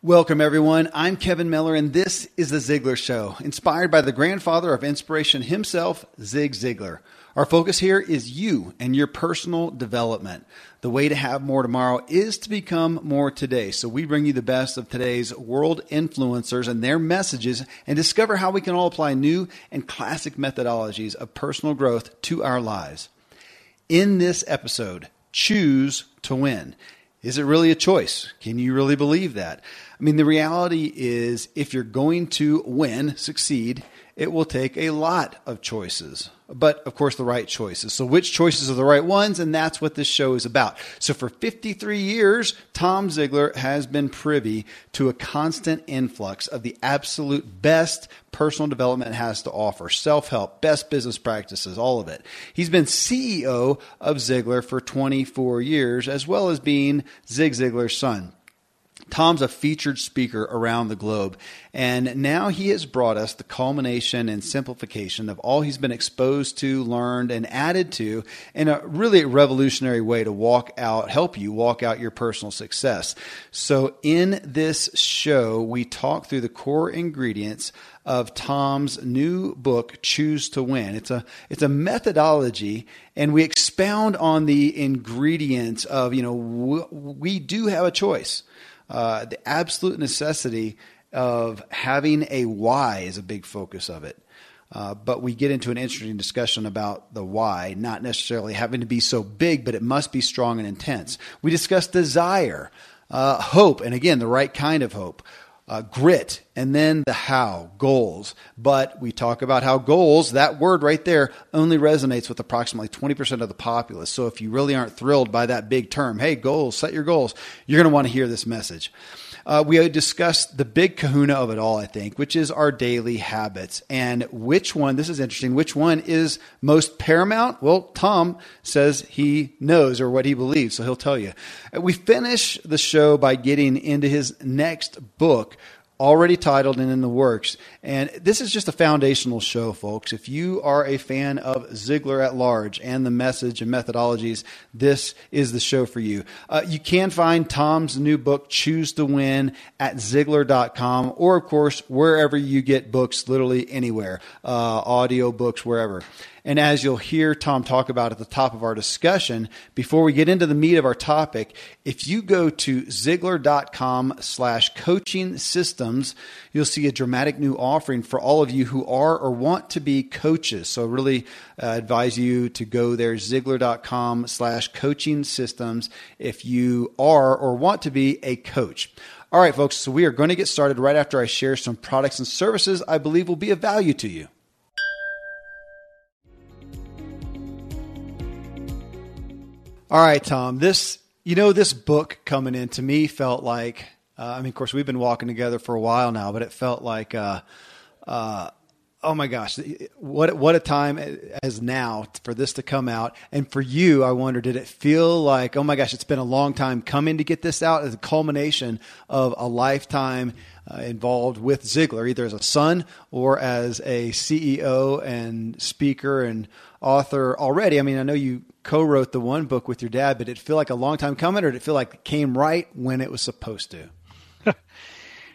Welcome, everyone. I'm Kevin Miller, and this is The Ziglar Show, inspired by the grandfather of inspiration himself, Zig Ziglar. Our focus here is you and your personal development. The way to have more tomorrow is to become more today. So we bring you the best of today's world influencers and their messages and discover how we can all apply new and classic methodologies of personal growth to our lives. In this episode, choose to win. Is it really a choice? Can you really believe that? I mean, the reality is if you're going to win, succeed, it will take a lot of choices, but of course, the right choices. So, which choices are the right ones? And that's what this show is about. So, for 53 years, Tom Ziglar has been privy to a constant influx of the absolute best personal development has to offer self help, best business practices, all of it. He's been CEO of Ziglar for 24 years, as well as being Zig Ziglar's son. Tom's a featured speaker around the globe, and now he has brought us the culmination and simplification of all he's been exposed to, learned, and added to in a really revolutionary way to walk out, help you walk out your personal success. So, in this show, we talk through the core ingredients of Tom's new book, Choose to Win. It's a it's a methodology, and we expound on the ingredients of you know w- we do have a choice. Uh, the absolute necessity of having a why is a big focus of it. Uh, but we get into an interesting discussion about the why, not necessarily having to be so big, but it must be strong and intense. We discuss desire, uh, hope, and again, the right kind of hope uh, grit, and then the how, goals. But we talk about how goals, that word right there, only resonates with approximately 20% of the populace. So if you really aren't thrilled by that big term, hey, goals, set your goals, you're going to want to hear this message uh, we discussed the big kahuna of it all, I think, which is our daily habits. And which one, this is interesting, which one is most paramount? Well, Tom says he knows or what he believes, so he'll tell you. We finish the show by getting into his next book, already titled and in the works. And this is just a foundational show, folks. If you are a fan of Ziglar at large and the message and methodologies, this is the show for you. Uh, you can find Tom's new book, Choose to Win, at Ziglar.com or, of course, wherever you get books, literally anywhere, uh, audio books, wherever. And as you'll hear Tom talk about at the top of our discussion, before we get into the meat of our topic, if you go to Ziglar.com slash coaching systems, you'll see a dramatic new offering for all of you who are or want to be coaches. So I really uh, advise you to go there, Ziglar.com slash coaching systems if you are or want to be a coach. All right, folks, so we are going to get started right after I share some products and services I believe will be of value to you. All right, Tom. This, you know, this book coming in to me felt like. Uh, I mean, of course, we've been walking together for a while now, but it felt like, uh, uh, oh my gosh, what what a time as now for this to come out. And for you, I wonder, did it feel like, oh my gosh, it's been a long time coming to get this out as a culmination of a lifetime uh, involved with Ziglar, either as a son or as a CEO and speaker and author already. I mean, I know you co-wrote the one book with your dad, but did it feel like a long time coming, or did it feel like it came right when it was supposed to?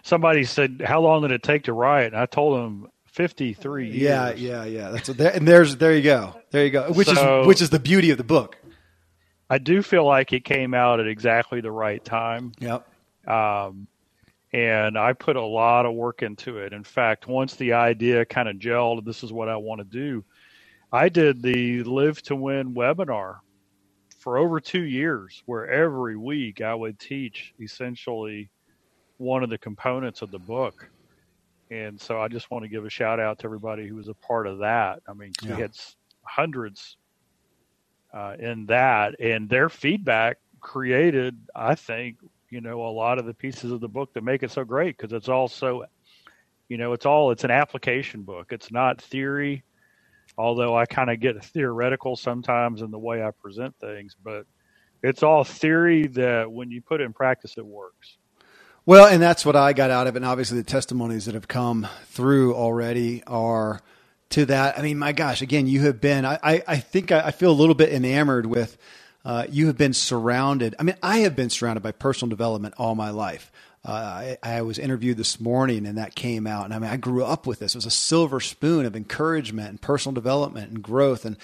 Somebody said, "How long did it take to write?" And I told them 53 years. Yeah, yeah, yeah. That's what, and there's there you go, there you go. Which so, is which is the beauty of the book. I do feel like it came out at exactly the right time. Yep. Um, and I put a lot of work into it. In fact, once the idea kind of gelled, this is what I want to do. I did the Live to Win webinar for over two years, where every week I would teach essentially one of the components of the book. And so I just want to give a shout out to everybody who was a part of that. I mean, yeah. we had hundreds uh, in that, and their feedback created, I think, you know, a lot of the pieces of the book that make it so great because it's all so, you know, it's all, it's an application book. It's not theory although I kind of get theoretical sometimes in the way I present things, but it's all theory that when you put it in practice, it works. Well, and that's what I got out of it. And obviously, the testimonies that have come through already are to that. I mean, my gosh, again, you have been, I, I, I think I, I, feel a little bit enamored with, uh, you have been surrounded. I mean, I have been surrounded by personal development all my life. Uh, I, I, was interviewed this morning and that came out. And I mean, I grew up with this. It was a silver spoon of encouragement and personal development and growth. And,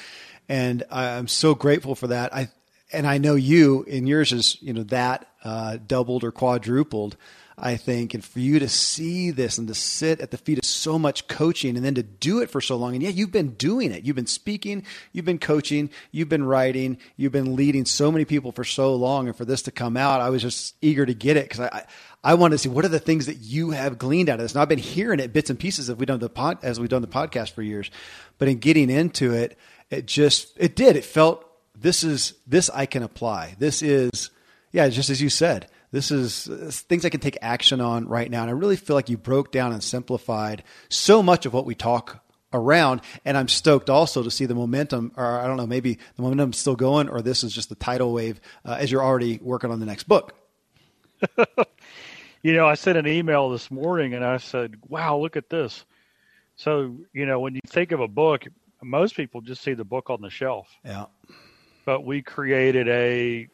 and I'm so grateful for that. I, and I know you in yours is, you know, that, uh, doubled or quadrupled. I think, and for you to see this and to sit at the feet of so much coaching and then to do it for so long. And yeah, you've been doing it. You've been speaking, you've been coaching, you've been writing, you've been leading so many people for so long. And for this to come out, I was just eager to get it because I, I I want to see what are the things that you have gleaned out of this. Now I've been hearing it bits and pieces as we've done the pod, as we've done the podcast for years, but in getting into it, it just it did. It felt this is this I can apply. This is yeah, just as you said this is things I can take action on right now. And I really feel like you broke down and simplified so much of what we talk around. And I'm stoked also to see the momentum, or I don't know, maybe the momentum's still going, or this is just the tidal wave uh, as you're already working on the next book. you know, I sent an email this morning and I said, wow, look at this. So, you know, when you think of a book, most people just see the book on the shelf. Yeah. But we created a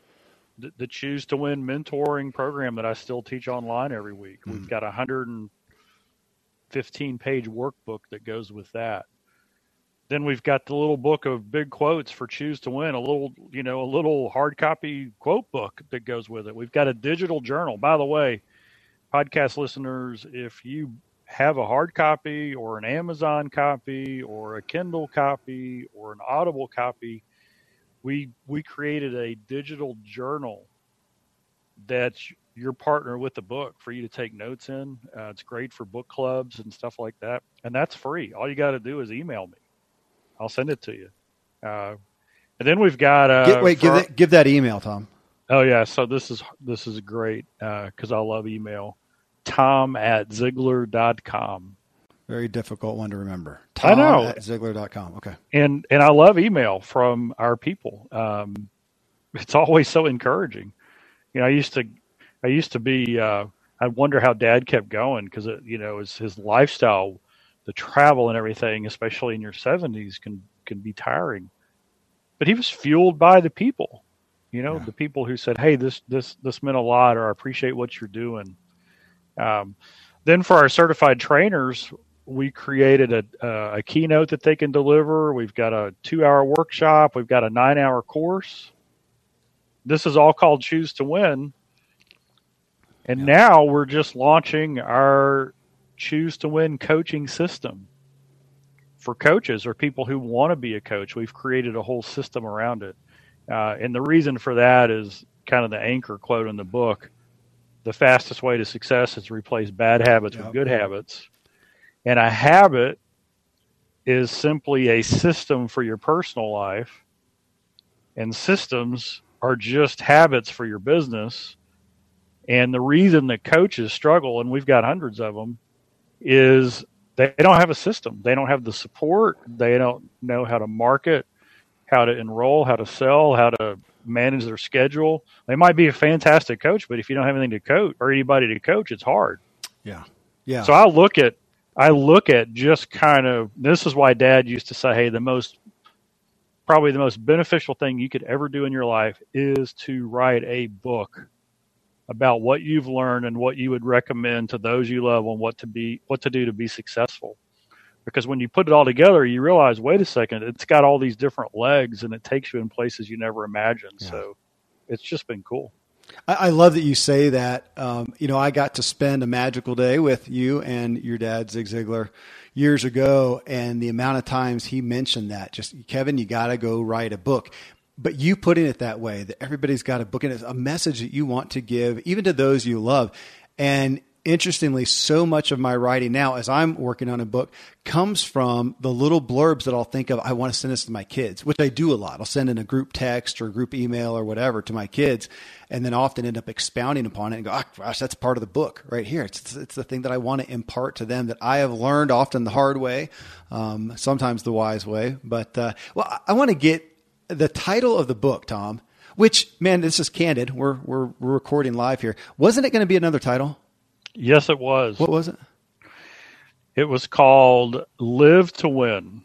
the, the Choose to Win mentoring program that I still teach online every week. Mm. We've got a 115 page workbook that goes with that. Then we've got the little book of big quotes for Choose to Win, a little, you know, a little hard copy quote book that goes with it. We've got a digital journal. By the way, podcast listeners, if you have a hard copy or an Amazon copy or a Kindle copy or an Audible copy, we we created a digital journal that's your partner with the book for you to take notes in. Uh, it's great for book clubs and stuff like that, and that's free. All you got to do is email me. I'll send it to you. Uh, and then we've got uh, Get, wait, give that, give that email, Tom. Oh yeah, so this is this is great because uh, I love email. Tom at Ziglar.com. Very difficult one to remember. Tom I know. At Ziglar.com. Okay. And and I love email from our people. Um, it's always so encouraging. You know, I used to I used to be uh, I wonder how Dad kept going because it, you know his his lifestyle, the travel and everything, especially in your seventies, can can be tiring. But he was fueled by the people. You know, yeah. the people who said, "Hey, this this this meant a lot," or "I appreciate what you're doing." Um, then for our certified trainers, we created a, a keynote that they can deliver. We've got a two hour workshop. We've got a nine hour course. This is all called Choose to Win. And yeah. now we're just launching our Choose to Win coaching system for coaches or people who want to be a coach. We've created a whole system around it. Uh, and the reason for that is kind of the anchor quote in the book the fastest way to success is to replace bad habits yep. with good habits. And a habit is simply a system for your personal life, and systems are just habits for your business. And the reason that coaches struggle, and we've got hundreds of them, is they don't have a system. They don't have the support. They don't know how to market, how to enroll, how to sell, how to manage their schedule. They might be a fantastic coach, but if you don't have anything to coach or anybody to coach, it's hard. Yeah. Yeah. So I look at I look at just kind of this is why dad used to say, hey, the most probably the most beneficial thing you could ever do in your life is to write a book about what you've learned and what you would recommend to those you love on what to be what to do to be successful. Because when you put it all together, you realize, wait a second, it's got all these different legs and it takes you in places you never imagined. Yeah. So it's just been cool. I, love that you say that. Um, you know, I got to spend a magical day with you and your dad, Zig Ziglar, years ago, and the amount of times he mentioned that. Just Kevin, you got to go write a book. But you putting it that way, that everybody's got a book and it's a message that you want to give, even to those you love. And interestingly, so much of my writing now, as I'm working on a book, comes from the little blurbs that I'll think of. I want to send this to my kids, which I do a lot. I'll send in a group text or a group email or whatever to my kids, and then often end up expounding upon it and go, oh, gosh, that's part of the book right here. It's, it's the thing that I want to impart to them that I have learned often the hard way, um, sometimes the wise way. But, uh, well, I want to get the title of the book, Tom, which, man, this is candid. We're, we're, we're recording live here. Wasn't it going to be another title? Yes, it was. What was it? It was called Live to Win.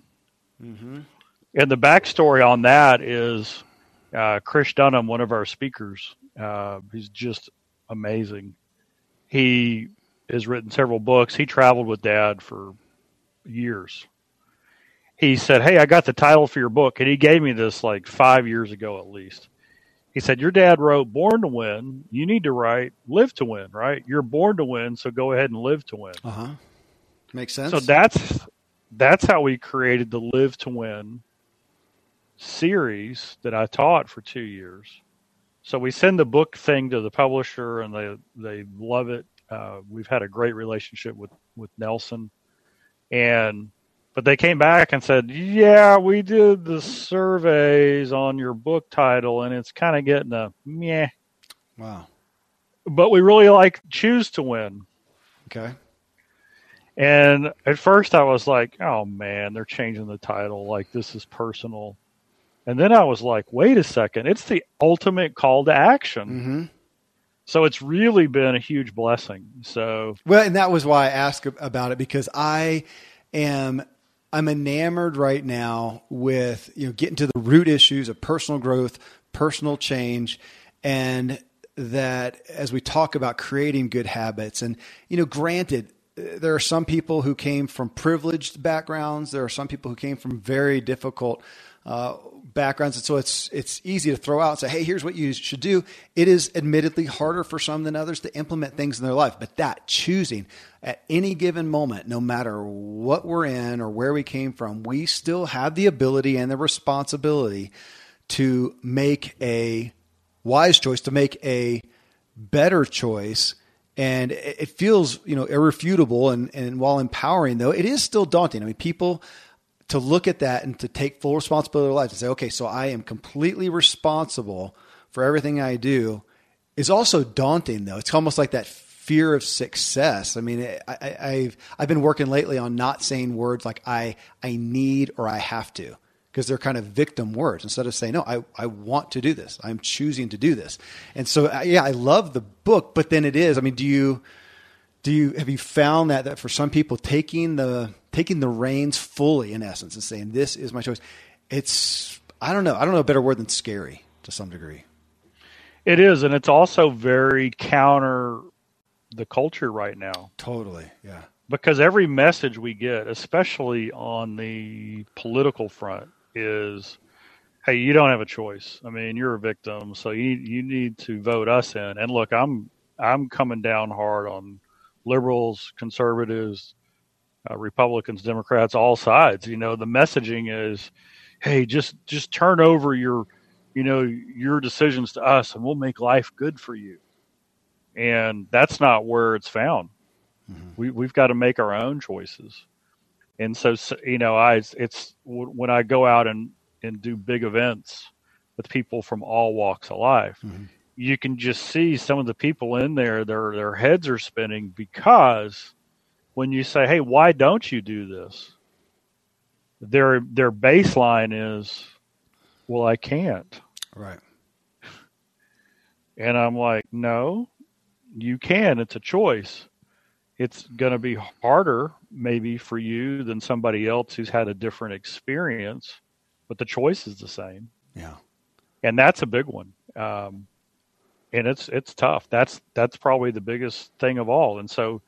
Mm-hmm. And the backstory on that is uh, Chris Dunham, one of our speakers, uh, he's just amazing. He has written several books. He traveled with dad for years. He said, Hey, I got the title for your book. And he gave me this like five years ago at least. He said, Your dad wrote Born to Win. You need to write Live to Win, right? You're born to win, so go ahead and live to win. Uh huh. Makes sense. So that's that's how we created the Live to Win series that I taught for two years. So we send the book thing to the publisher, and they they love it. Uh, we've had a great relationship with with Nelson, and but they came back and said, "Yeah, we did the surveys on your book title, and it's kind of getting a meh." Wow. But we really like Choose to Win. Okay. And at first I was like, "Oh man, they're changing the title. Like this is personal." And then I was like, "Wait a second! It's the ultimate call to action." Mm-hmm. So it's really been a huge blessing. So well, and that was why I asked about it because I am I'm enamored right now with you know getting to the root issues of personal growth, personal change, and that as we talk about creating good habits and you know granted there are some people who came from privileged backgrounds there are some people who came from very difficult uh, backgrounds. And so it's it's easy to throw out and say hey here's what you should do. It is admittedly harder for some than others to implement things in their life. But that choosing at any given moment no matter what we're in or where we came from we still have the ability and the responsibility to make a wise choice to make a better choice. And it feels you know irrefutable and, and while empowering though it is still daunting. I mean people to look at that and to take full responsibility of their life and say okay so i am completely responsible for everything i do is also daunting though it's almost like that fear of success i mean I, have I've been working lately on not saying words like i i need or i have to because they're kind of victim words instead of saying, no, I, I want to do this. I'm choosing to do this. And so, yeah, I love the book, but then it is, I mean, do you, do you, have you found that, that for some people taking the, taking the reins fully in essence and saying, this is my choice. It's, I don't know. I don't know a better word than scary to some degree. It is. And it's also very counter the culture right now. Totally. Yeah. Because every message we get, especially on the political front, is hey, you don't have a choice. I mean, you're a victim, so you you need to vote us in. And look, I'm I'm coming down hard on liberals, conservatives, uh, Republicans, Democrats, all sides. You know, the messaging is, hey, just just turn over your you know your decisions to us, and we'll make life good for you. And that's not where it's found. Mm-hmm. We we've got to make our own choices. And so, you know, I it's when I go out and and do big events with people from all walks of life, mm-hmm. you can just see some of the people in there. Their their heads are spinning because when you say, "Hey, why don't you do this?" Their their baseline is, "Well, I can't." Right. And I'm like, "No, you can. It's a choice." it's going to be harder maybe for you than somebody else who's had a different experience, but the choice is the same. Yeah, and that's a big one. Um, and it's it's tough. That's that's probably the biggest thing of all. And so,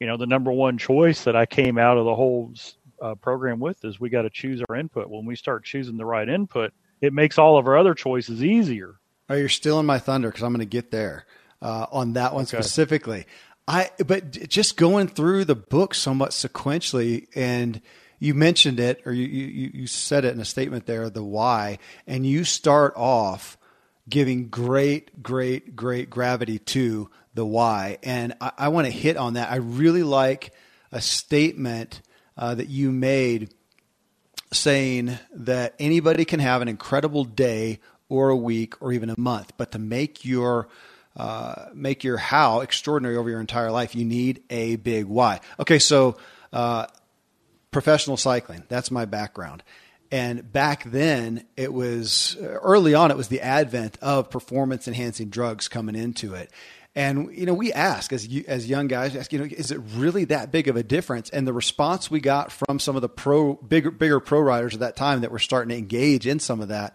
you know, the number one choice that I came out of the whole uh, program with is we got to choose our input. When we start choosing the right input, it makes all of our other choices easier. Oh, you're stealing my thunder because I'm going to get there uh, on that one okay. specifically. I but just going through the book somewhat sequentially, and you mentioned it or you you, you said it in a statement there, the why, and you start off giving great, great, great gravity to the why, and I, I want to hit on that. I really like a statement uh, that you made saying that anybody can have an incredible day or a week or even a month, but to make your uh, make your how extraordinary over your entire life, you need a big why. Okay, so uh, professional cycling, that's my background. And back then, it was early on, it was the advent of performance enhancing drugs coming into it. And you know, we ask as as young guys, ask you know, is it really that big of a difference? And the response we got from some of the pro bigger bigger pro riders at that time that were starting to engage in some of that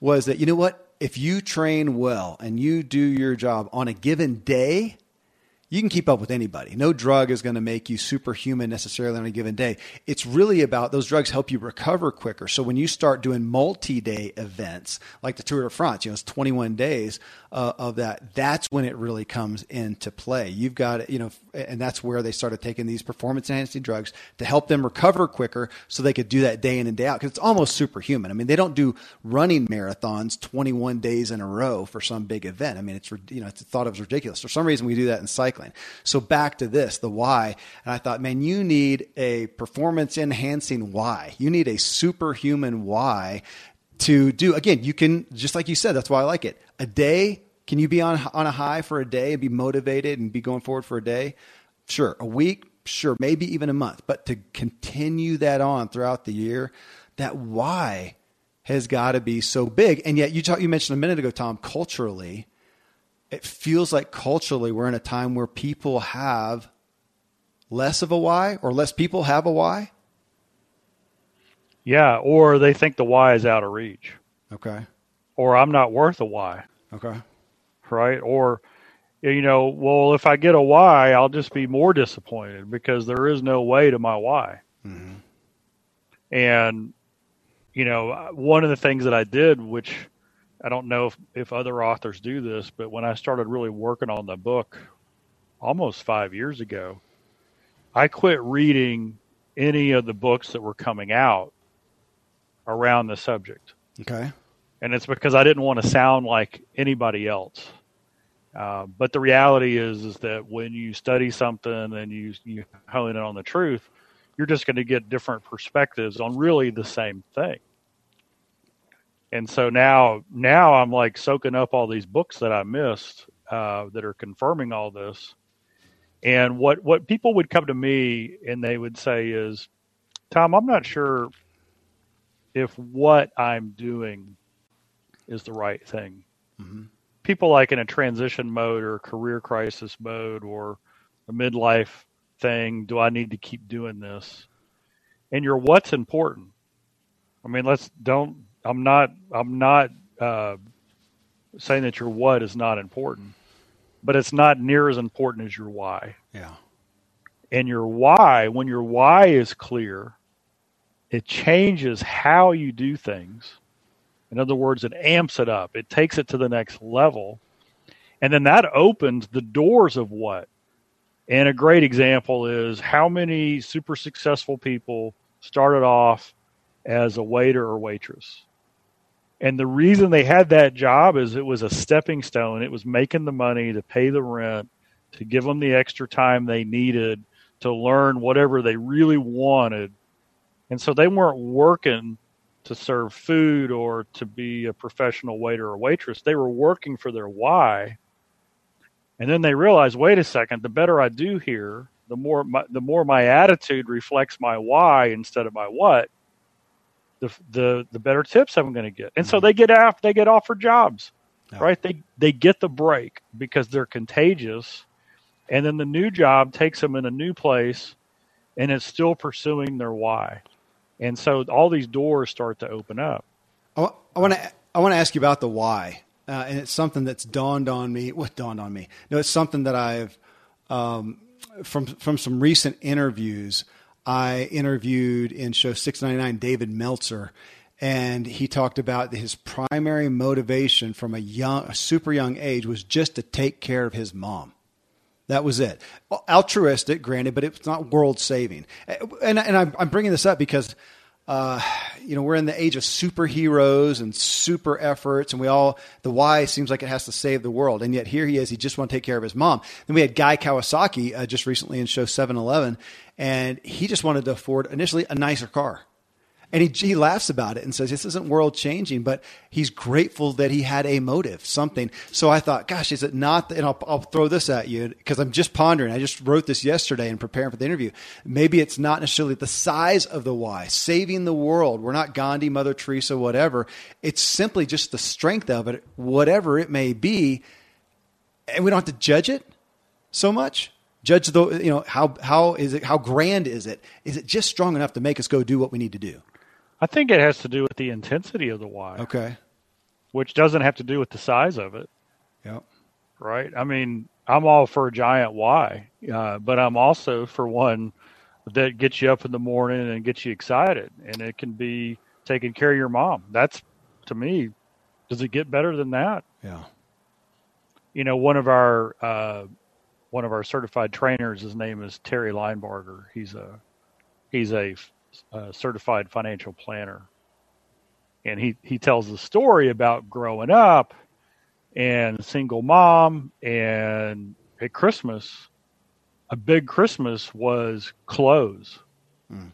was that you know what if you train well and you do your job on a given day, you can keep up with anybody. No drug is going to make you superhuman necessarily on a given day. It's really about those drugs help you recover quicker. So when you start doing multi-day events like the Tour de France, you know, it's 21 days uh, of that. That's when it really comes into play. You've got, you know, and that's where they started taking these performance enhancing drugs to help them recover quicker so they could do that day in and day out because it's almost superhuman. I mean, they don't do running marathons 21 days in a row for some big event. I mean, it's, you know, it's thought of as ridiculous. For some reason, we do that in cycling cycling. So back to this, the why. And I thought, man, you need a performance enhancing why. You need a superhuman why to do. Again, you can, just like you said, that's why I like it. A day, can you be on, on a high for a day and be motivated and be going forward for a day? Sure. A week, sure. Maybe even a month. But to continue that on throughout the year, that why has got to be so big. And yet you talk, you mentioned a minute ago, Tom, culturally, it feels like culturally we're in a time where people have less of a why or less people have a why. Yeah, or they think the why is out of reach. Okay. Or I'm not worth a why. Okay. Right? Or you know, well, if I get a why, I'll just be more disappointed because there is no way to my why. Mm-hmm. And you know, one of the things that I did, which I don't know if, if other authors do this, but when I started really working on the book almost five years ago, I quit reading any of the books that were coming out around the subject. Okay. And it's because I didn't want to sound like anybody else. Uh, but the reality is, is that when you study something and you you hone in on the truth, you're just going to get different perspectives on really the same thing and so now now I'm like soaking up all these books that I missed uh, that are confirming all this. And what what people would come to me and they would say is, Tom, I'm not sure if what I'm doing is the right thing. Mm-hmm. People like in a transition mode or career crisis mode or a midlife thing, do I need to keep doing this? And your what's important. I mean, let's don't I'm not I'm not uh, saying that your what is not important, but it's not near as important as your why. Yeah. And your why, when your why is clear, it changes how you do things. In other words, it amps it up. It takes it to the next level. And then that opens the doors of what? And a great example is how many super successful people started off as a waiter or waitress and the reason they had that job is it was a stepping stone. It was making the money to pay the rent, to give them the extra time they needed to learn whatever they really wanted. And so they weren't working to serve food or to be a professional waiter or waitress. They were working for their why. And then they realized, wait a second, the better I do here, the more my, the more my attitude reflects my why instead of my what the the the better tips I'm going to get. And mm-hmm. so they get off they get offered jobs. Right? They they get the break because they're contagious. And then the new job takes them in a new place and it's still pursuing their why. And so all these doors start to open up. I want to I want to ask you about the why. Uh, and it's something that's dawned on me. What dawned on me? No, it's something that I've um, from from some recent interviews I interviewed in show 699 David Meltzer, and he talked about his primary motivation from a young, a super young age was just to take care of his mom. That was it. Altruistic, granted, but it's not world saving. And, and I'm bringing this up because uh, you know, we're in the age of superheroes and super efforts, and we all the why seems like it has to save the world, and yet here he is. He just want to take care of his mom. Then we had Guy Kawasaki uh, just recently in show Seven Eleven, and he just wanted to afford initially a nicer car. And he, he laughs about it and says, This isn't world changing, but he's grateful that he had a motive, something. So I thought, Gosh, is it not? And I'll, I'll throw this at you because I'm just pondering. I just wrote this yesterday and preparing for the interview. Maybe it's not necessarily the size of the why, saving the world. We're not Gandhi, Mother Teresa, whatever. It's simply just the strength of it, whatever it may be. And we don't have to judge it so much judge the you know how how is it how grand is it is it just strong enough to make us go do what we need to do I think it has to do with the intensity of the why. Okay. Which doesn't have to do with the size of it. Yep. Right? I mean, I'm all for a giant Y, uh, but I'm also for one that gets you up in the morning and gets you excited, and it can be taking care of your mom. That's to me. Does it get better than that? Yeah. You know, one of our uh, one of our certified trainers, his name is Terry Linebarger. He's a he's a, a certified financial planner, and he he tells the story about growing up and single mom and at Christmas, a big Christmas was clothes. Mm.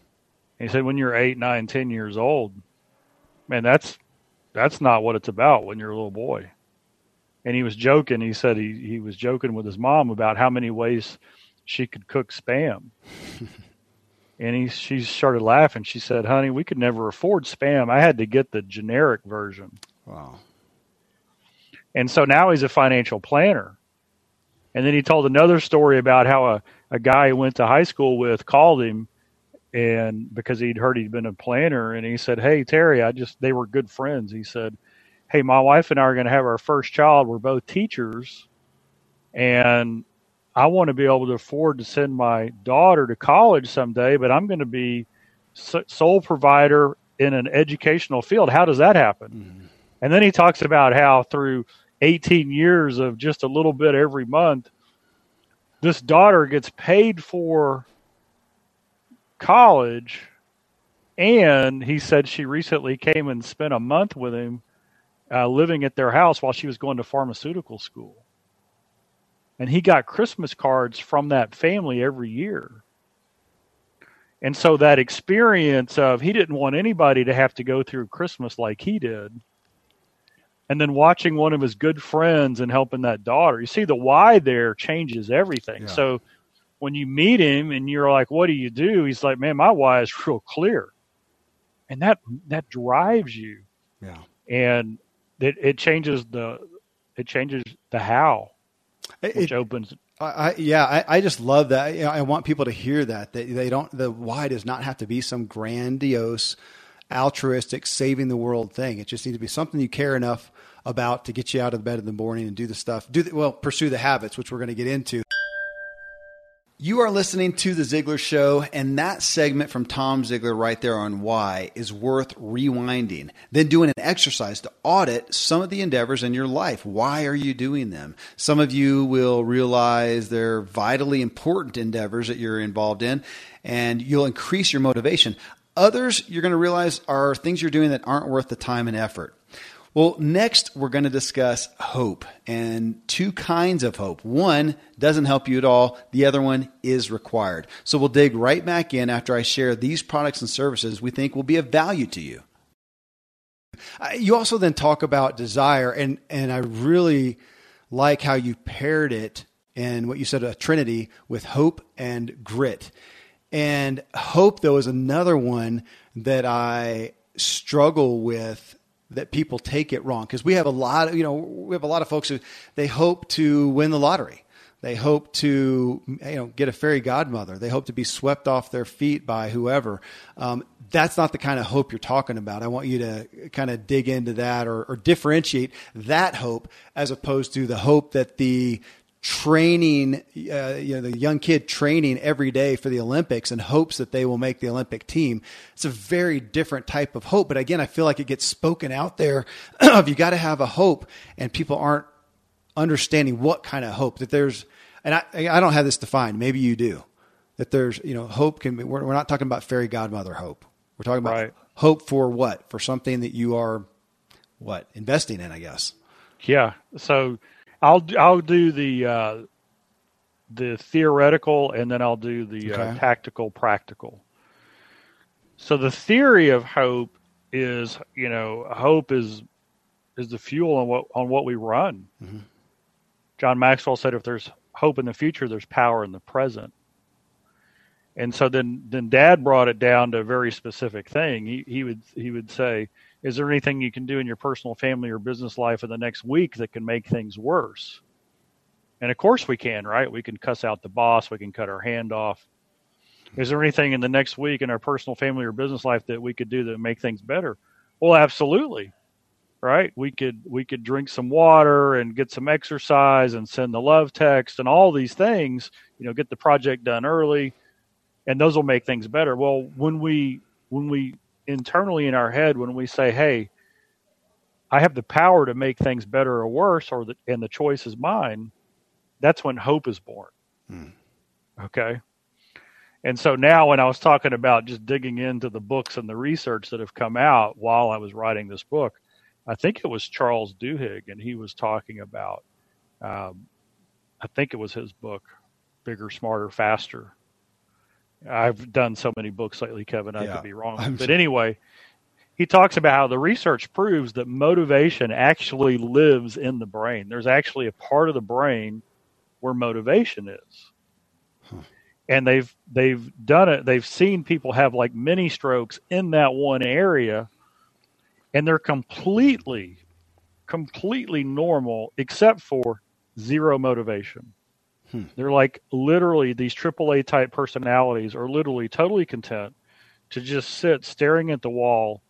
he said when you're eight, nine, ten years old, man, that's that's not what it's about when you're a little boy. And he was joking. He said he, he was joking with his mom about how many ways she could cook spam. and he she started laughing. She said, "Honey, we could never afford spam. I had to get the generic version." Wow. And so now he's a financial planner. And then he told another story about how a, a guy he went to high school with called him and because he'd heard he'd been a planner and he said, Hey Terry, I just they were good friends. He said, Hey, my wife and I are gonna have our first child. We're both teachers and I want to be able to afford to send my daughter to college someday, but I'm going to be sole provider in an educational field. How does that happen? Mm-hmm. And then he talks about how through 18 years of just a little bit every month, this daughter gets paid for college. And he said she recently came and spent a month with him uh, living at their house while she was going to pharmaceutical school. And he got Christmas cards from that family every year. And so that experience of he didn't want anybody to have to go through Christmas like he did and then watching one of his good friends and helping that daughter. You see, the why there changes everything. Yeah. So when you meet him and you're like, "What do you do?" He's like, "Man, my why is real clear," and that that drives you. Yeah, and it, it changes the it changes the how, which it, opens. I, yeah, I, I, just love that. I want people to hear that that they don't. The why does not have to be some grandiose, altruistic, saving the world thing. It just needs to be something you care enough about to get you out of bed in the morning and do the stuff. Do the, well, pursue the habits, which we're going to get into. You are listening to The Ziglar Show, and that segment from Tom Ziglar right there on why is worth rewinding. Then doing an exercise to audit some of the endeavors in your life. Why are you doing them? Some of you will realize they're vitally important endeavors that you're involved in, and you'll increase your motivation. Others you're going to realize are things you're doing that aren't worth the time and effort. Well, next we're going to discuss hope and two kinds of hope. One doesn't help you at all, the other one is required. So we'll dig right back in after I share these products and services we think will be of value to you. Uh, you also then talk about desire, and, and I really like how you paired it and what you said a trinity with hope and grit. And hope, though, is another one that I struggle with that people take it wrong. Because we have a lot of you know we have a lot of folks who they hope to win the lottery. They hope to you know get a fairy godmother. They hope to be swept off their feet by whoever. Um, that's not the kind of hope you're talking about. I want you to kind of dig into that or, or differentiate that hope as opposed to the hope that the training, uh, you know, the young kid training every day for the Olympics and hopes that they will make the Olympic team. It's a very different type of hope. But again, I feel like it gets spoken out there of you got to have a hope, and people aren't understanding what kind of hope that there's. And I, I don't have this defined. Maybe you do. That there's, you know, hope can be. We're, we're not talking about fairy godmother hope. We're talking about right. hope for what? For something that you are, what investing in, I guess. Yeah. So I'll I'll do the uh, the theoretical and then I'll do the uh, okay. uh, tactical practical. So the theory of hope is, you know, hope is is the fuel on what on what we run. Mm-hmm. John Maxwell said, if there's hope in the future, there's power in the present. And so then then Dad brought it down to a very specific thing. He he would he would say, is there anything you can do in your personal family or business life in the next week that can make things worse? And of course we can, right? We can cuss out the boss, we can cut our hand off. Is there anything in the next week in our personal family or business life that we could do that make things better? Well, absolutely. right? We could we could drink some water and get some exercise and send the love text and all these things, you know, get the project done early and those will make things better. Well, when we when we internally in our head when we say, "Hey, I have the power to make things better or worse or the, and the choice is mine." That's when hope is born. Hmm. Okay? And so now, when I was talking about just digging into the books and the research that have come out while I was writing this book, I think it was Charles Duhigg, and he was talking about, um, I think it was his book, Bigger, Smarter, Faster. I've done so many books lately, Kevin, I yeah, could be wrong. I'm but anyway, he talks about how the research proves that motivation actually lives in the brain. There's actually a part of the brain where motivation is. And they've they've done it. They've seen people have like mini strokes in that one area and they're completely completely normal except for zero motivation hmm. they're like literally these aaa type personalities are literally totally content to just sit staring at the wall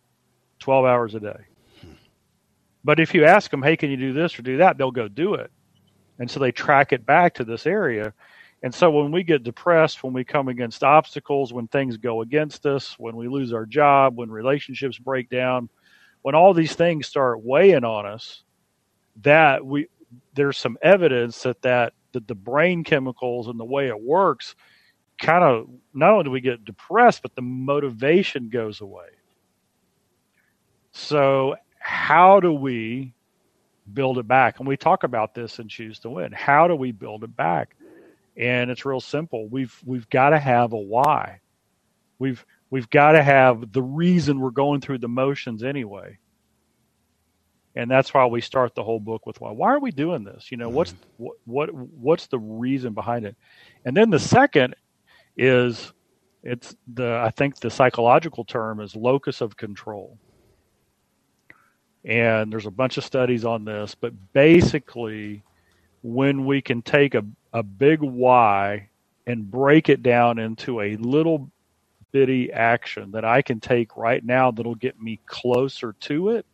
12 hours a day hmm. but if you ask them hey can you do this or do that they'll go do it and so they track it back to this area and so when we get depressed, when we come against obstacles, when things go against us, when we lose our job, when relationships break down, when all these things start weighing on us, that we there's some evidence that that, that the brain chemicals and the way it works kind of not only do we get depressed, but the motivation goes away. So how do we build it back? And we talk about this and Choose to Win. How do we build it back? and it's real simple. We've we've got to have a why. We've we've got to have the reason we're going through the motions anyway. And that's why we start the whole book with why. Why are we doing this? You know, mm-hmm. what's what, what what's the reason behind it? And then the second is it's the I think the psychological term is locus of control. And there's a bunch of studies on this, but basically when we can take a a big why and break it down into a little bitty action that I can take right now that'll get me closer to it,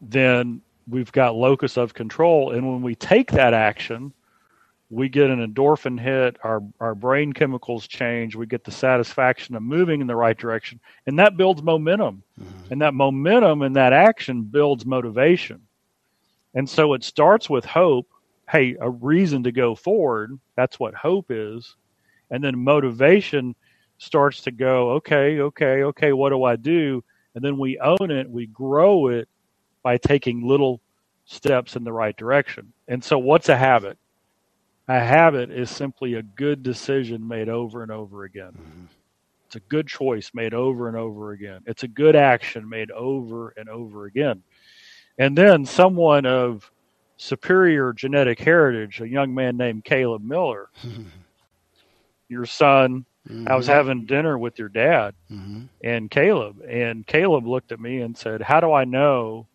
then we've got locus of control. And when we take that action, we get an endorphin hit, our, our brain chemicals change, we get the satisfaction of moving in the right direction, and that builds momentum. Mm-hmm. And that momentum and that action builds motivation. And so it starts with hope hey, a reason to go forward. That's what hope is. And then motivation starts to go, okay, okay, okay, what do I do? And then we own it, we grow it by taking little steps in the right direction. And so, what's a habit? A habit is simply a good decision made over and over again. Mm-hmm. It's a good choice made over and over again. It's a good action made over and over again. And then someone of superior genetic heritage, a young man named Caleb Miller. your son, mm-hmm. I was mm-hmm. having dinner with your dad mm-hmm. and Caleb, and Caleb looked at me and said, How do I know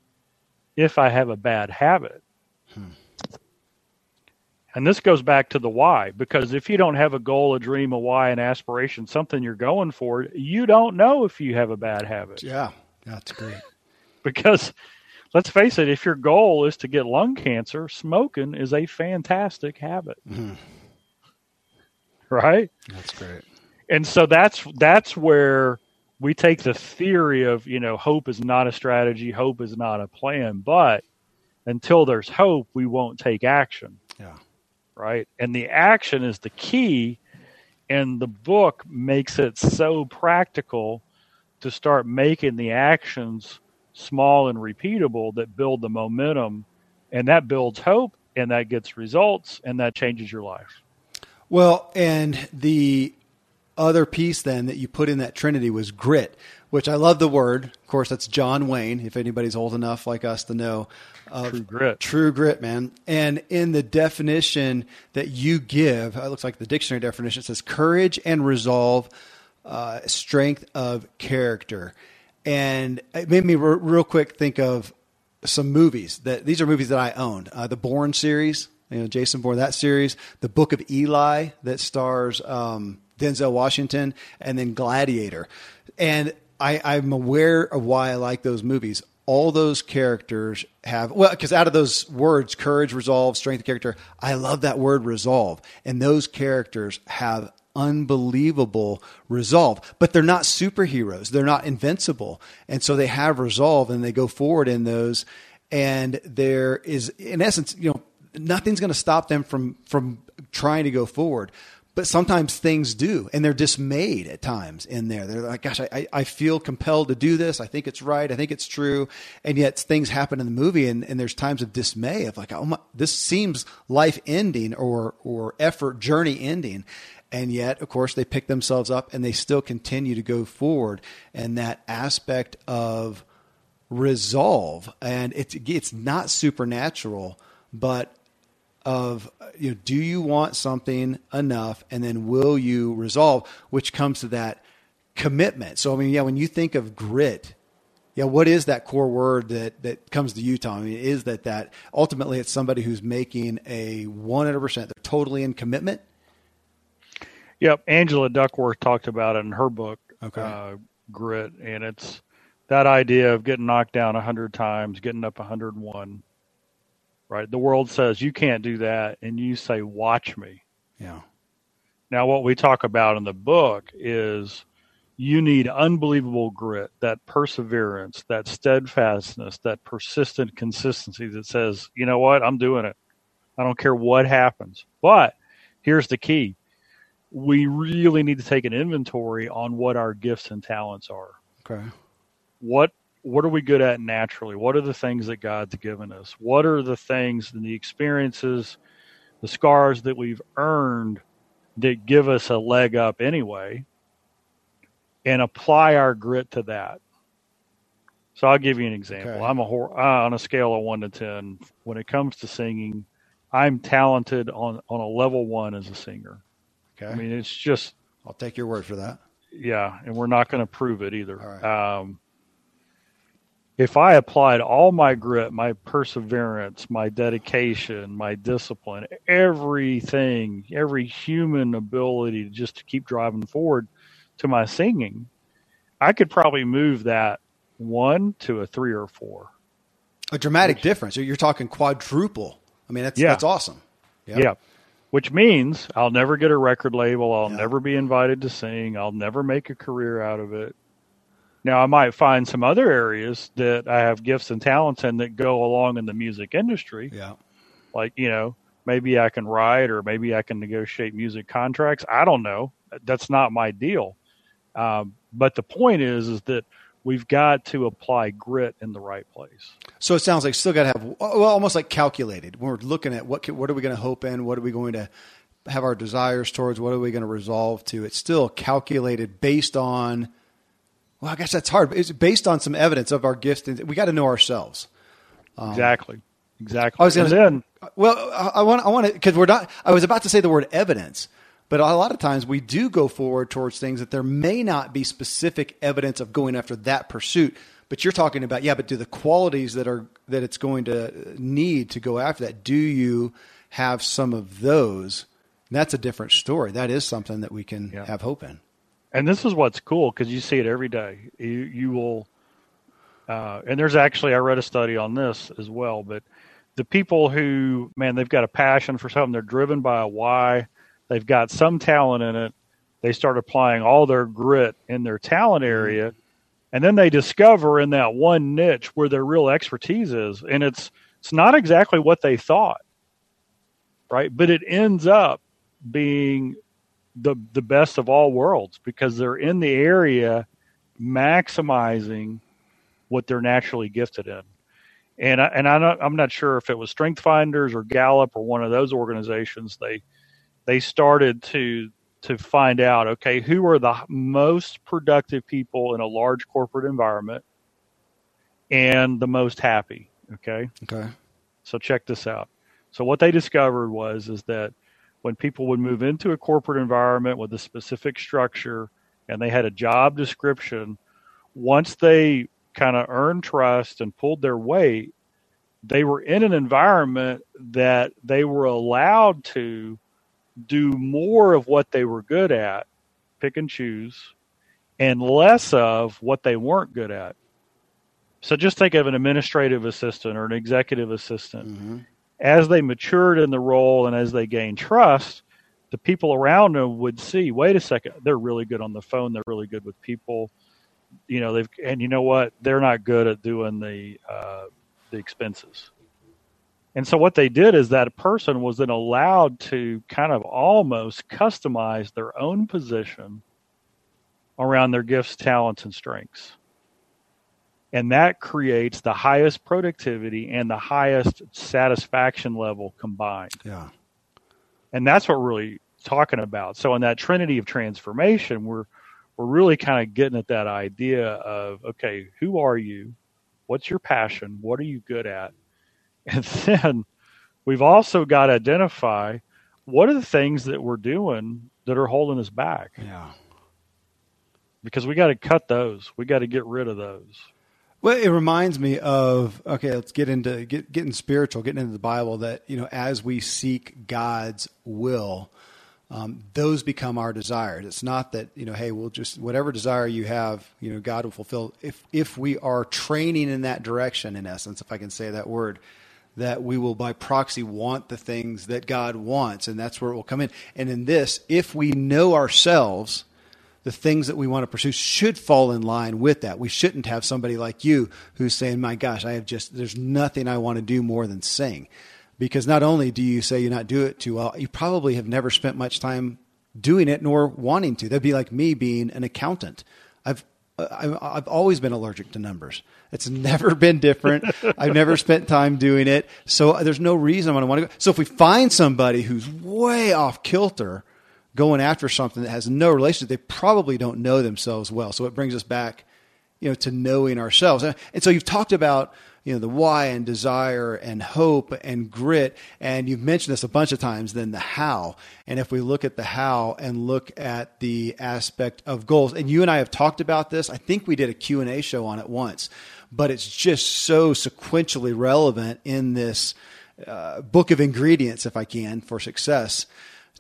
if I have a bad habit? Hmm. And this goes back to the why, because if you don't have a goal, a dream, a why, an aspiration, something you're going for, you don't know if you have a bad habit. Yeah, that's great. because let's face it, if your goal is to get lung cancer, smoking is a fantastic habit. Mm-hmm. Right? That's great. And so that's that's where we take the theory of, you know, hope is not a strategy, hope is not a plan, but until there's hope, we won't take action. Yeah. Right? And the action is the key and the book makes it so practical to start making the actions small and repeatable that build the momentum and that builds hope and that gets results and that changes your life. Well, and the other piece then that you put in that trinity was grit, which I love the word. Of course, that's John Wayne, if anybody's old enough like us to know. True grit. True grit, man. And in the definition that you give, it looks like the dictionary definition says courage and resolve, uh, strength of character and it made me re- real quick think of some movies that these are movies that I owned. Uh, the Bourne series, you know, Jason Bourne, that series, the Book of Eli that stars um, Denzel Washington, and then Gladiator. And I, I'm aware of why I like those movies. all those characters have well because out of those words courage resolve strength character i love that word resolve. And those characters have unbelievable resolve. But they're not superheroes. They're not invincible. And so they have resolve and they go forward in those. And there is in essence you know nothing's going to stop them from from trying to go forward but sometimes things do and they're dismayed at times in there. They're like gosh I, I feel compelled to do this. I think it's right. I think it's true. And yet things happen in the movie and, and there's times of dismay of like oh my this seems life ending or or effort journey ending. And yet of course they pick themselves up and they still continue to go forward. And that aspect of resolve and it's it's not supernatural but of you know do you want something enough and then will you resolve which comes to that commitment. So i mean yeah when you think of grit yeah what is that core word that that comes to you tom? I mean is that that ultimately it's somebody who's making a 100% they're totally in commitment? Yep. Angela duckworth talked about it in her book okay. uh, grit and it's that idea of getting knocked down 100 times getting up 101 right? The world says you can't do that, and you say, "Watch me." Yeah. Now, what we talk about in the book is you need unbelievable grit, that perseverance, that steadfastness, that persistent consistency that says, you know what, I'm doing it. I don't care what happens. But here's the key we really need to take an inventory on what our gifts and talents are. Okay. What what are we good at naturally? What are the things that God's given us? What are the things and the experiences, the scars that we've earned that give us a leg up anyway? And apply our grit to that. So I'll give you an example. Okay. I'm a uh, on a scale of one to ten. When it comes to singing, I'm talented on on a level one as a singer. Okay. I mean, it's just. I'll take your word for that. Yeah, and we're not going to prove it either. Um, if I applied all my grit, my perseverance, my dedication, my discipline, everything, every human ability just to keep driving forward to my singing, I could probably move that one to a three or four. A dramatic Which, difference. You're talking quadruple. I mean, that's yeah. that's awesome. Yep. Yeah. Which means I'll never get a record label. I'll yeah. never be invited to sing. I'll never make a career out of it. Now, I might find some other areas that I have gifts and talents in that go along in the music industry. Yeah. Like, you know, maybe I can write or maybe I can negotiate music contracts. I don't know. That's not my deal. Um, but the point is, is that we've got to apply grit in the right place. So it sounds like still got to have, well, almost like calculated. When we're looking at what, can, what are we going to hope in? What are we going to have our desires towards? What are we going to resolve to? It's still calculated based on – well, I guess that's hard. It's based on some evidence of our gifts. And we got to know ourselves. Um, exactly. Exactly. I was going to. Well, I want. I want to because we're not. I was about to say the word evidence, but a lot of times we do go forward towards things that there may not be specific evidence of going after that pursuit. But you're talking about yeah. But do the qualities that are that it's going to need to go after that? Do you have some of those? And that's a different story. That is something that we can yeah. have hope in and this is what's cool because you see it every day. You you will, uh, and there's actually I read a study on this as well. But the people who man they've got a passion for something, they're driven by a why, they've got some talent in it. They start applying all their grit in their talent mm-hmm. area, and then they discover in that one niche where their real expertise is, and it's it's not exactly what they thought, right? But it ends up being the the best of all worlds because they're in the area maximizing what they're naturally gifted in. And I, and I'm not, I'm not sure if it was Strength Finders or Gallup or one of those organizations. They they started to to find out okay who are the most productive people in a large corporate environment and the most happy. Okay. Okay. So check this out. So what they discovered was is that when people would move into a corporate environment with a specific structure and they had a job description, once they kind of earned trust and pulled their weight, they were in an environment that they were allowed to do more of what they were good at, pick and choose, and less of what they weren't good at. So just think of an administrative assistant or an executive assistant. Mm-hmm. As they matured in the role and as they gained trust, the people around them would see, wait a second, they're really good on the phone. They're really good with people. You know, they've, and you know what? They're not good at doing the, uh, the expenses. And so what they did is that a person was then allowed to kind of almost customize their own position around their gifts, talents, and strengths. And that creates the highest productivity and the highest satisfaction level combined. Yeah. And that's what we're really talking about. So in that trinity of transformation, we're we're really kind of getting at that idea of okay, who are you? What's your passion? What are you good at? And then we've also got to identify what are the things that we're doing that are holding us back. Yeah. Because we got to cut those. We got to get rid of those. Well, it reminds me of okay. Let's get into get getting spiritual, getting into the Bible. That you know, as we seek God's will, um, those become our desires. It's not that you know, hey, we'll just whatever desire you have, you know, God will fulfill. If if we are training in that direction, in essence, if I can say that word, that we will by proxy want the things that God wants, and that's where it will come in. And in this, if we know ourselves, the things that we want to pursue should fall in line with that. We shouldn't have somebody like you who's saying, "My gosh, I have just there's nothing I want to do more than sing." Because not only do you say you not do it too well, you probably have never spent much time doing it nor wanting to. That'd be like me being an accountant. I've uh, I've always been allergic to numbers. It's never been different. I've never spent time doing it. So uh, there's no reason I want to go. So if we find somebody who's way off kilter going after something that has no relationship, they probably don't know themselves well. So it brings us back, you know, to knowing ourselves. And so you've talked about you know the why and desire and hope and grit and you've mentioned this a bunch of times then the how and if we look at the how and look at the aspect of goals and you and i have talked about this i think we did a q&a show on it once but it's just so sequentially relevant in this uh, book of ingredients if i can for success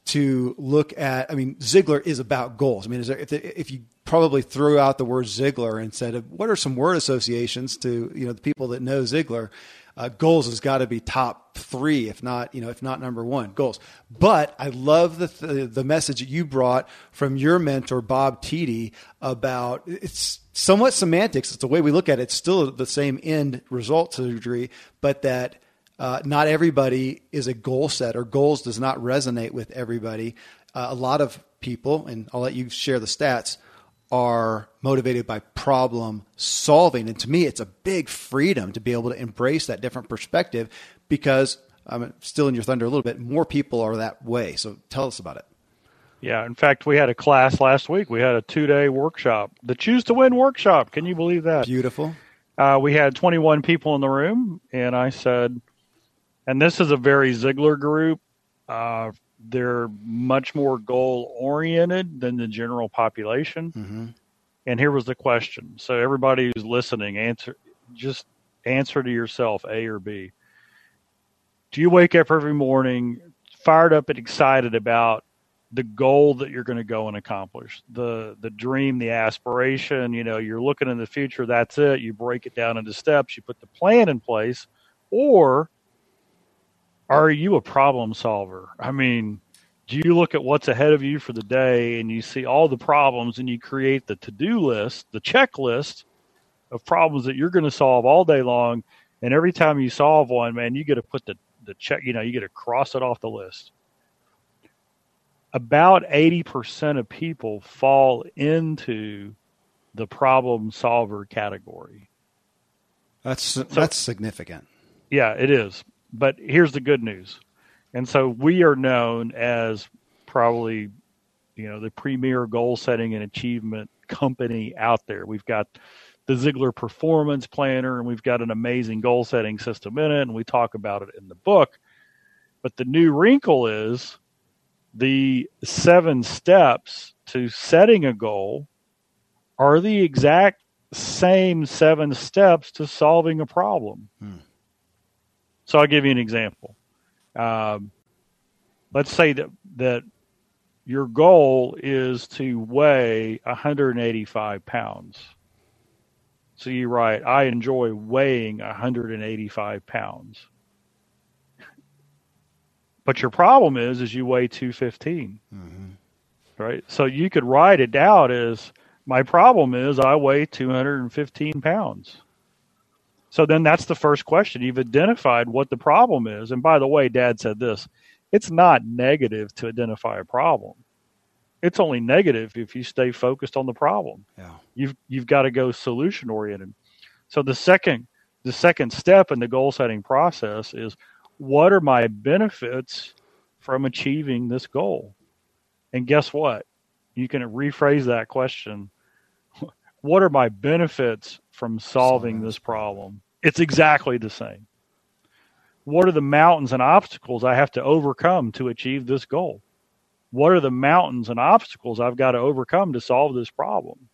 to look at. I mean, Ziglar is about goals. I mean, there, if, if you probably threw out the word Ziglar and said, "What are some word associations to you know the people that know Ziglar?" Uh, goals has got to be top three, if not you know, if not number one. Goals. But I love the th- the message that you brought from your mentor Bob Tiede about it's somewhat semantics. It's the way we look at it. It's still the same end result to a degree, but that uh, not everybody is a goal setter. Goals does not resonate with everybody. Uh, a lot of people, and I'll let you share the stats, are motivated by problem solving. And to me, it's a big freedom to be able to embrace that different perspective because I'm still in your thunder a little bit. More people are that way. So tell us about it. Yeah, in fact, we had a class last week. We had a two day workshop, the Choose to Win workshop. Can you believe that? Beautiful. Uh, we had 21 people in the room, and I said, and this is a very Ziglar group. Uh, they're much more goal oriented than the general population. Mm-hmm. And here was the question. So everybody who's listening, answer just answer to yourself, A or B. Do you wake up every morning fired up and excited about the goal that you're going to go and accomplish, the the dream, the aspiration? You know, you're looking in the future. That's it. You break it down into steps. You put the plan in place, or are you a problem solver? I mean, do you look at what's ahead of you for the day and you see all the problems and you create the to-do list, the checklist of problems that you're going to solve all day long and every time you solve one, man, you get to put the the check, you know, you get to cross it off the list. About 80% of people fall into the problem solver category. That's so, that's significant. Yeah, it is. But here's the good news. And so we are known as probably, you know, the premier goal setting and achievement company out there. We've got the Ziglar Performance Planner, and we've got an amazing goal setting system in it, and we talk about it in the book. But the new wrinkle is the seven steps to setting a goal are the exact same seven steps to solving a problem. Hmm. So I'll give you an example. Um, let's say that that your goal is to weigh 185 pounds. So you write, I enjoy weighing 185 pounds. But your problem is, is you weigh 215. Mm-hmm. Right. So you could write it down as my problem is I weigh 215 pounds. So then that's the first question. You've identified what the problem is. And by the way, dad said this it's not negative to identify a problem. It's only negative if you stay focused on the problem. Yeah. You've you've got to go solution oriented. So the second the second step in the goal setting process is what are my benefits from achieving this goal? And guess what? You can rephrase that question. What are my benefits from solving this problem? It's exactly the same. What are the mountains and obstacles I have to overcome to achieve this goal? What are the mountains and obstacles I've got to overcome to solve this problem?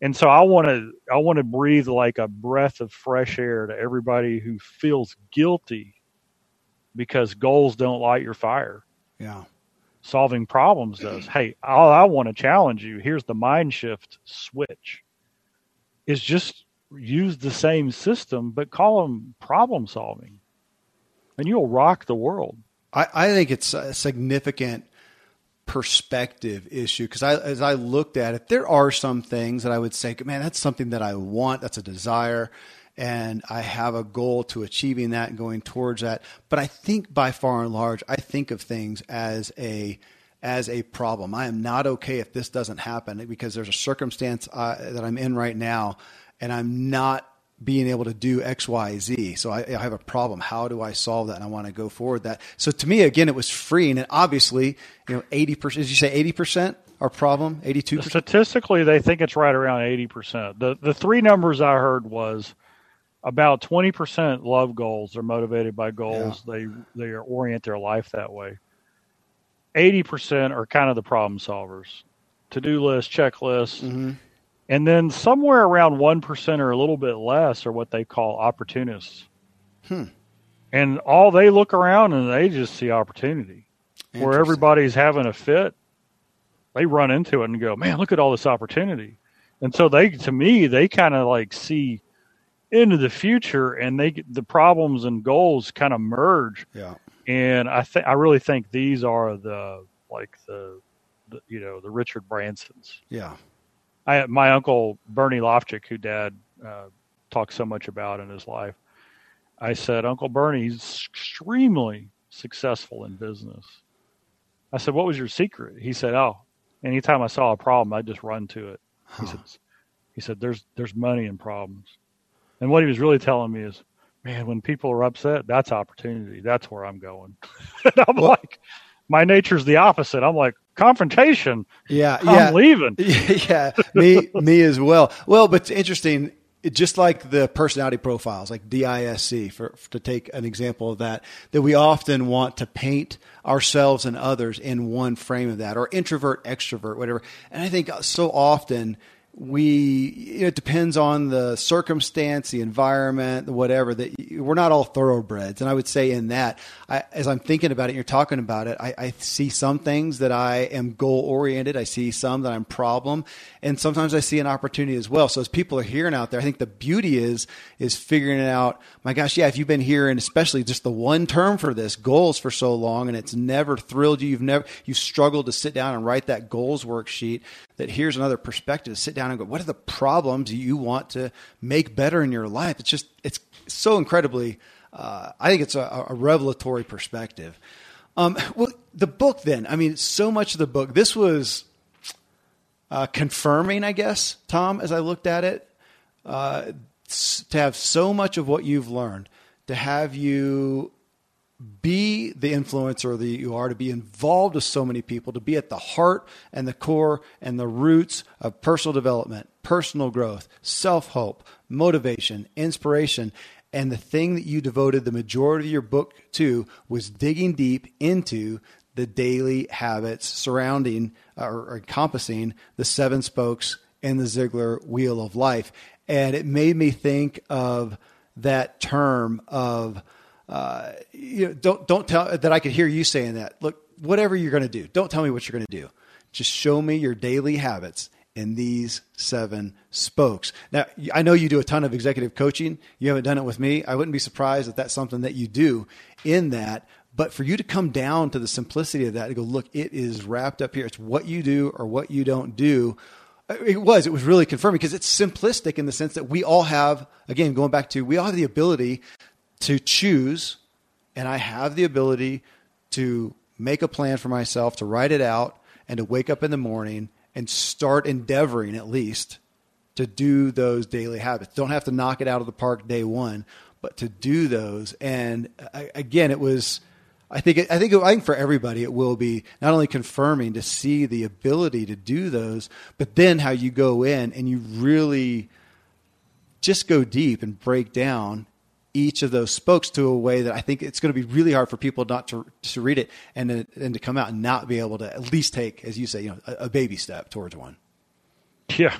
And so I want to I want to breathe like a breath of fresh air to everybody who feels guilty because goals don't light your fire. Yeah. Solving problems does. hey, all I want to challenge you, here's the mind shift switch. Is just use the same system, but call them problem solving, and you'll rock the world. I, I think it's a significant perspective issue because I, as I looked at it, there are some things that I would say, man, that's something that I want, that's a desire, and I have a goal to achieving that and going towards that. But I think by far and large, I think of things as a as a problem. I am not okay if this doesn't happen because there's a circumstance uh, that I'm in right now and I'm not being able to do X, Y, Z. So I, I, have a problem. How do I solve that? And I want to go forward that. So to me, again, it was freeing. And obviously, you know, 80%, did you say 80% our problem? 82%? Statistically, they think it's right around 80%. The, the three numbers I heard was about 20% love goals. They're motivated by goals. Yeah. They, they orient their life that way. 80% are kind of the problem solvers. To-do list, checklist. Mm-hmm and then somewhere around 1% or a little bit less are what they call opportunists. Hmm. And all they look around and they just see opportunity. Where everybody's having a fit, they run into it and go, man, look at all this opportunity. And so they, to me, they kind of like see into the future and they, the problems and goals kind of merge. Yeah. And I think, I really think these are the, like the, the you know, the Richard Bransons. Yeah I, my uncle Bernie Lofchick, who Dad uh, talks so much about in his life, I said, Uncle Bernie, he's extremely successful in business. I said, What was your secret? He said, Oh, anytime I saw a problem, I'd just run to it. Huh. He said, he said, There's there's money in problems. And what he was really telling me is, man, when people are upset, that's opportunity. That's where I'm going. and I'm well, like, my nature's the opposite. I'm like, confrontation. Yeah, I'm yeah. leaving. Yeah, me, me as well. Well, but it's interesting. Just like the personality profiles, like DISC, for, for, to take an example of that, that we often want to paint ourselves and others in one frame of that, or introvert, extrovert, whatever. And I think so often we it depends on the circumstance the environment whatever that we're not all thoroughbreds. And i would say in that I, as i'm thinking about it you're talking about it I, I see some things that i am goal oriented i see some that i'm problem. And sometimes i see an opportunity as well. So as people are hearing out there i think the beauty is is figuring it out my gosh yeah if you've been hearing especially just the one term for this goals for so long and it's never thrilled you you've never you've struggled to sit down and write that goals worksheet that here's another perspective sit down and go, what are the problems you want to make better in your life? It's just, it's so incredibly, uh, I think it's a, a revelatory perspective. Um, well, the book then, I mean, so much of the book, this was uh, confirming, I guess, Tom, as I looked at it, uh, to have so much of what you've learned, to have you be the influencer that you are, to be involved with so many people, to be at the heart and the core and the roots of personal development, personal growth, self hope, motivation, inspiration. And the thing that you devoted the majority of your book to was digging deep into the daily habits surrounding uh, or encompassing the seven spokes in the Ziglar wheel of life. And it made me think of that term of uh, you know, don't don't tell that I could hear you saying that. Look, whatever you're going to do, don't tell me what you're going to do. Just show me your daily habits, in these seven spokes. Now, I know you do a ton of executive coaching. You haven't done it with me. I wouldn't be surprised if that's something that you do in that. But for you to come down to the simplicity of that and go, look, it is wrapped up here. It's what you do or what you don't do. It was. It was really confirming because it's simplistic in the sense that we all have, again, going back to, we all have the ability to choose, and I have the ability to make a plan for myself, to write it out, and to wake up in the morning and start endeavoring at least to do those daily habits. Don't have to knock it out of the park day one, but to do those. And uh, again, it was. I think I think I think for everybody it will be not only confirming to see the ability to do those, but then how you go in and you really just go deep and break down each of those spokes to a way that I think it's going to be really hard for people not to to read it and to, and to come out and not be able to at least take, as you say, you know, a, a baby step towards one. Yeah,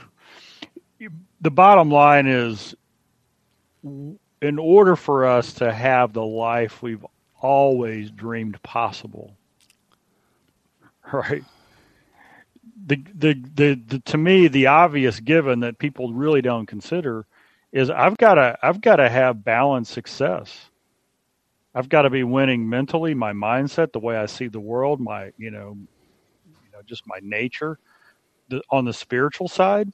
the bottom line is, in order for us to have the life we've always dreamed possible, right? The, the, the, the, to me, the obvious given that people really don't consider is I've got to I've got to have balanced success. I've got to be winning mentally, my mindset, the way I see the world, my you know, you know, just my nature. The, on the spiritual side,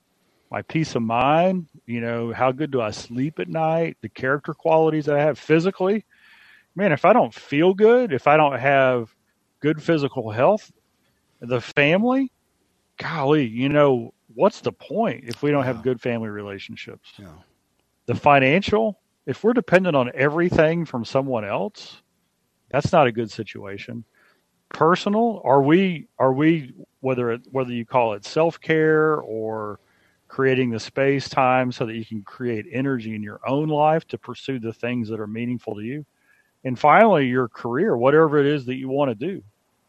my peace of mind, you know, how good do I sleep at night, the character qualities that I have physically. Man, if I don't feel good, if I don't have good physical health, the family, golly, you know, what's the point if we don't have good family relationships? Yeah the financial, if we're dependent on everything from someone else, that's not a good situation. Personal, are we are we whether it, whether you call it self care or creating the space time so that you can create energy in your own life to pursue the things that are meaningful to you, and finally your career, whatever it is that you want to do,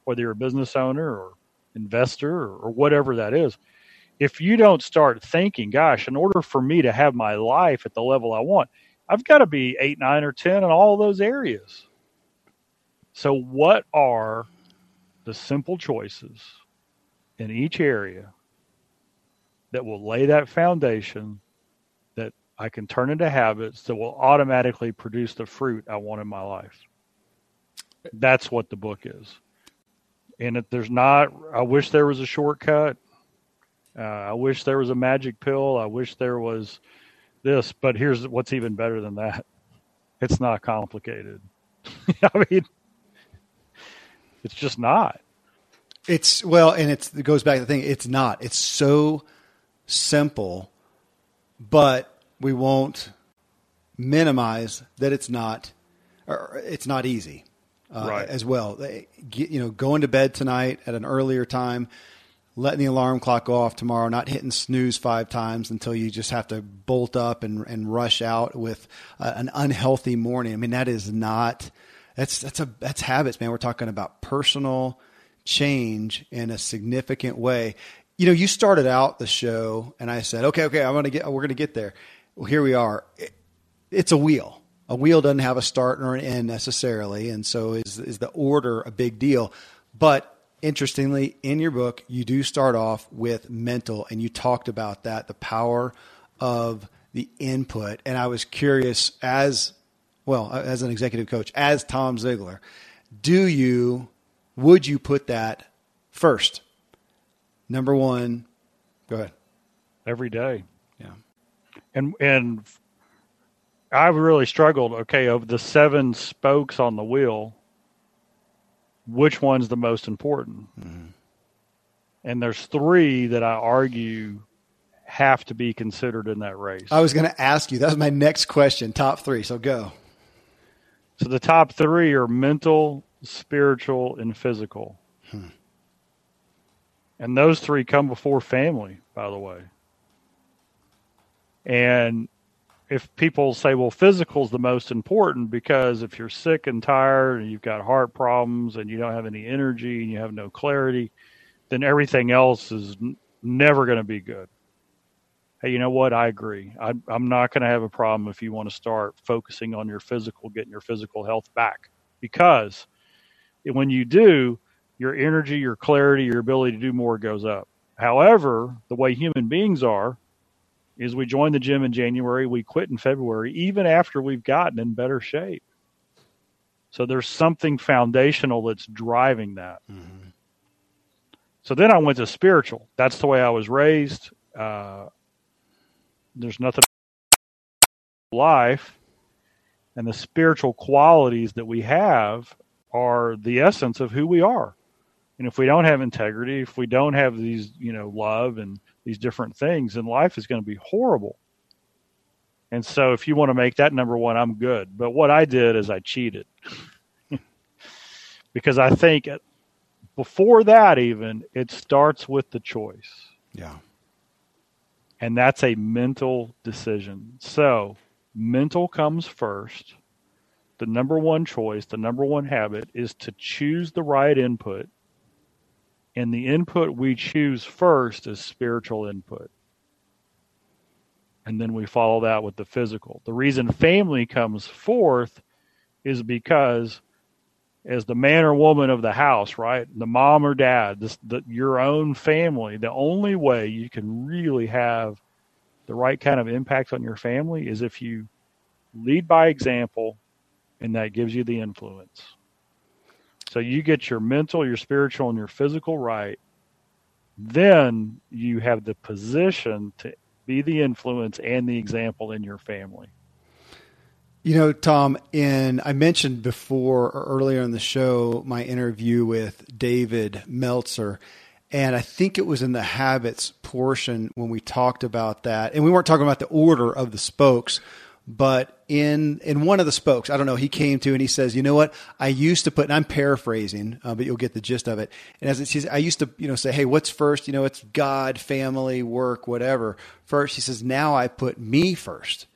whether you're a business owner or investor or, or whatever that is if you don't start thinking, gosh, in order for me to have my life at the level I want, I've got to be eight, nine, or 10 in all those areas. So, what are the simple choices in each area that will lay that foundation that I can turn into habits that will automatically produce the fruit I want in my life? That's what the book is. And if there's not, I wish there was a shortcut. Uh, I wish there was a magic pill. I wish there was this, but here's what's even better than that. It's not complicated. I mean, it's just not. It's well, and it's it goes back to the thing. It's not. It's so simple, but we won't minimize that it's not. Or it's not easy, uh, right. as well. You know, going to bed tonight at an earlier time letting the alarm clock go off tomorrow, not hitting snooze five times until you just have to bolt up and, and rush out with uh, an unhealthy morning. I mean, that is not, that's, that's a, that's habits, man. We're talking about personal change in a significant way. You know, you started out the show and I said, okay, okay, I'm going to get, we're going to get there. Well, here we are. It, it's a wheel. A wheel doesn't have a start or an end necessarily. And so is, is the order a big deal? But interestingly, in your book, you do start off with mental, and you talked about that, the power of the input. And I was curious, as well, as an executive coach, as Tom Ziglar, do you, would you put that first? Number one, go ahead. Every day. Yeah. And, and, I've really struggled. Okay, of the seven spokes on the wheel, which one's the most important. Mm-hmm. And there's three that I argue have to be considered in that race. I was going to ask you. That was my next question. Top three. So go. So the top three are mental, spiritual, and physical. Hmm. And those three come before family, by the way. And if people say, well, physical is the most important because if you're sick and tired and you've got heart problems and you don't have any energy and you have no clarity, then everything else is n- never going to be good. Hey, you know what? I agree. I, I'm not going to have a problem if you want to start focusing on your physical, getting your physical health back. Because when you do, your energy, your clarity, your ability to do more goes up. However, the way human beings are, is we join the gym in January, we quit in February, even after we've gotten in better shape. So there's something foundational that's driving that. Mm-hmm. So then I went to spiritual. That's the way I was raised. Uh, there's nothing life and the spiritual qualities that we have are the essence of who we are. And if we don't have integrity, if we don't have these, you know, love and these different things, and life is going to be horrible. And so if you want to make that number one, I'm good. But what I did is I cheated. because I think before that even it starts with the choice. Yeah. And that's a mental decision. So, mental comes first. The number one choice, the number one habit is to choose the right input. And the input we choose first is spiritual input. And then we follow that with the physical. The reason family comes fourth is because as the man or woman of the house, right? The mom or dad, this, the, your own family, the only way you can really have the right kind of impact on your family is if you lead by example and that gives you the influence. So you get your mental, your spiritual, and your physical right. Then you have the position to be the influence and the example in your family. You know, Tom, in I mentioned before or earlier in the show my interview with David Meltzer, and I think it was in the habits portion when we talked about that. And we weren't talking about the order of the spokes, but in in one of the spokes, I don't know, he came to and he says, "You know what? I used to put, and I'm paraphrasing, uh, but you'll get the gist of it. And as it says, I used to, you know, say, hey, what's first? You know, it's God, family, work, whatever. First, he says, now I put me first.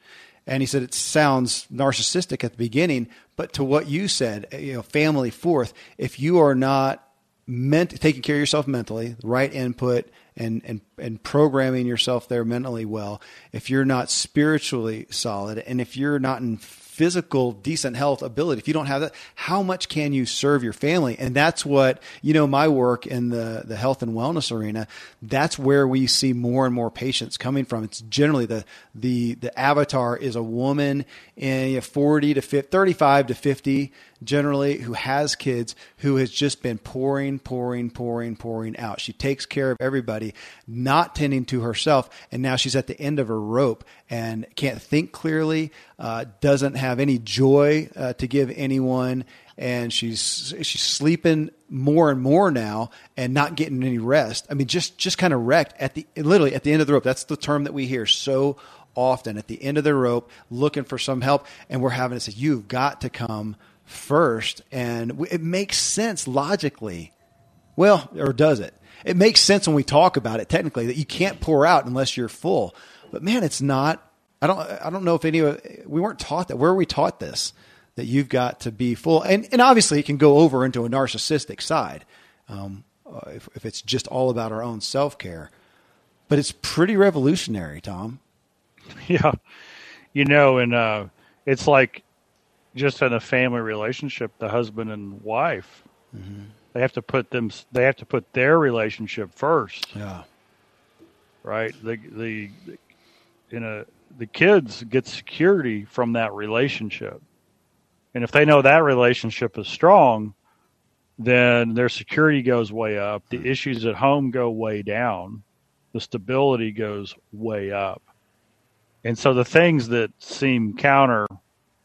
And he said it sounds narcissistic at the beginning, but to what you said, you know, family fourth. If you are not meant taking care of yourself mentally, right input, and and and programming yourself there mentally well, if you're not spiritually solid, and if you're not in physical decent health ability if you don't have that how much can you serve your family? And that's what you know my work in the the health and wellness arena that's where we see more and more patients coming from. It's generally the the the avatar is a woman in you know, 40 to 50, 35 to 50 generally who has kids who has just been pouring pouring pouring pouring out she takes care of everybody not tending to herself and now she's at the end of her rope and can't think clearly uh, doesn't have any joy uh, to give anyone and she's she's sleeping more and more now and not getting any rest. I mean, just just kind of wrecked at the literally at the end of the rope. That's the term that we hear so often at the end of the rope, looking for some help, and we're having to say, "You've got to come first. and it makes sense logically. Well, or does it? It makes sense when we talk about it technically that you can't pour out unless you're full. But man, it's not I don't I don't know if any of we weren't taught that. Where are we taught this? That you've got to be full, and and obviously it can go over into a narcissistic side, um, uh, if if it's just all about our own self care. But it's pretty revolutionary, Tom. Yeah, you know, and uh, it's like just in a family relationship, the husband and wife, mm-hmm. they have to put them they have to put their relationship first. Yeah. Right. The the in a the kids get security from that relationship. And if they know that relationship is strong, then their security goes way up. The issues at home go way down. The stability goes way up. And so the things that seem counter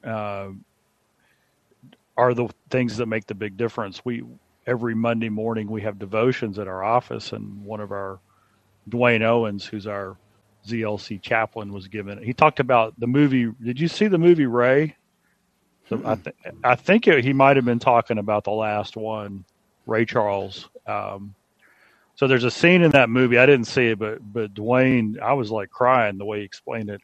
uh, are the things that make the big difference. We every Monday morning we have devotions at our office, and one of our Dwayne Owens, who's our ZLC chaplain was given. He talked about the movie. Did you see the movie Ray? So I, th- I think it, he might have been talking about the last one, Ray Charles. Um, so there's a scene in that movie. I didn't see it, but but Dwayne, I was like crying the way he explained it.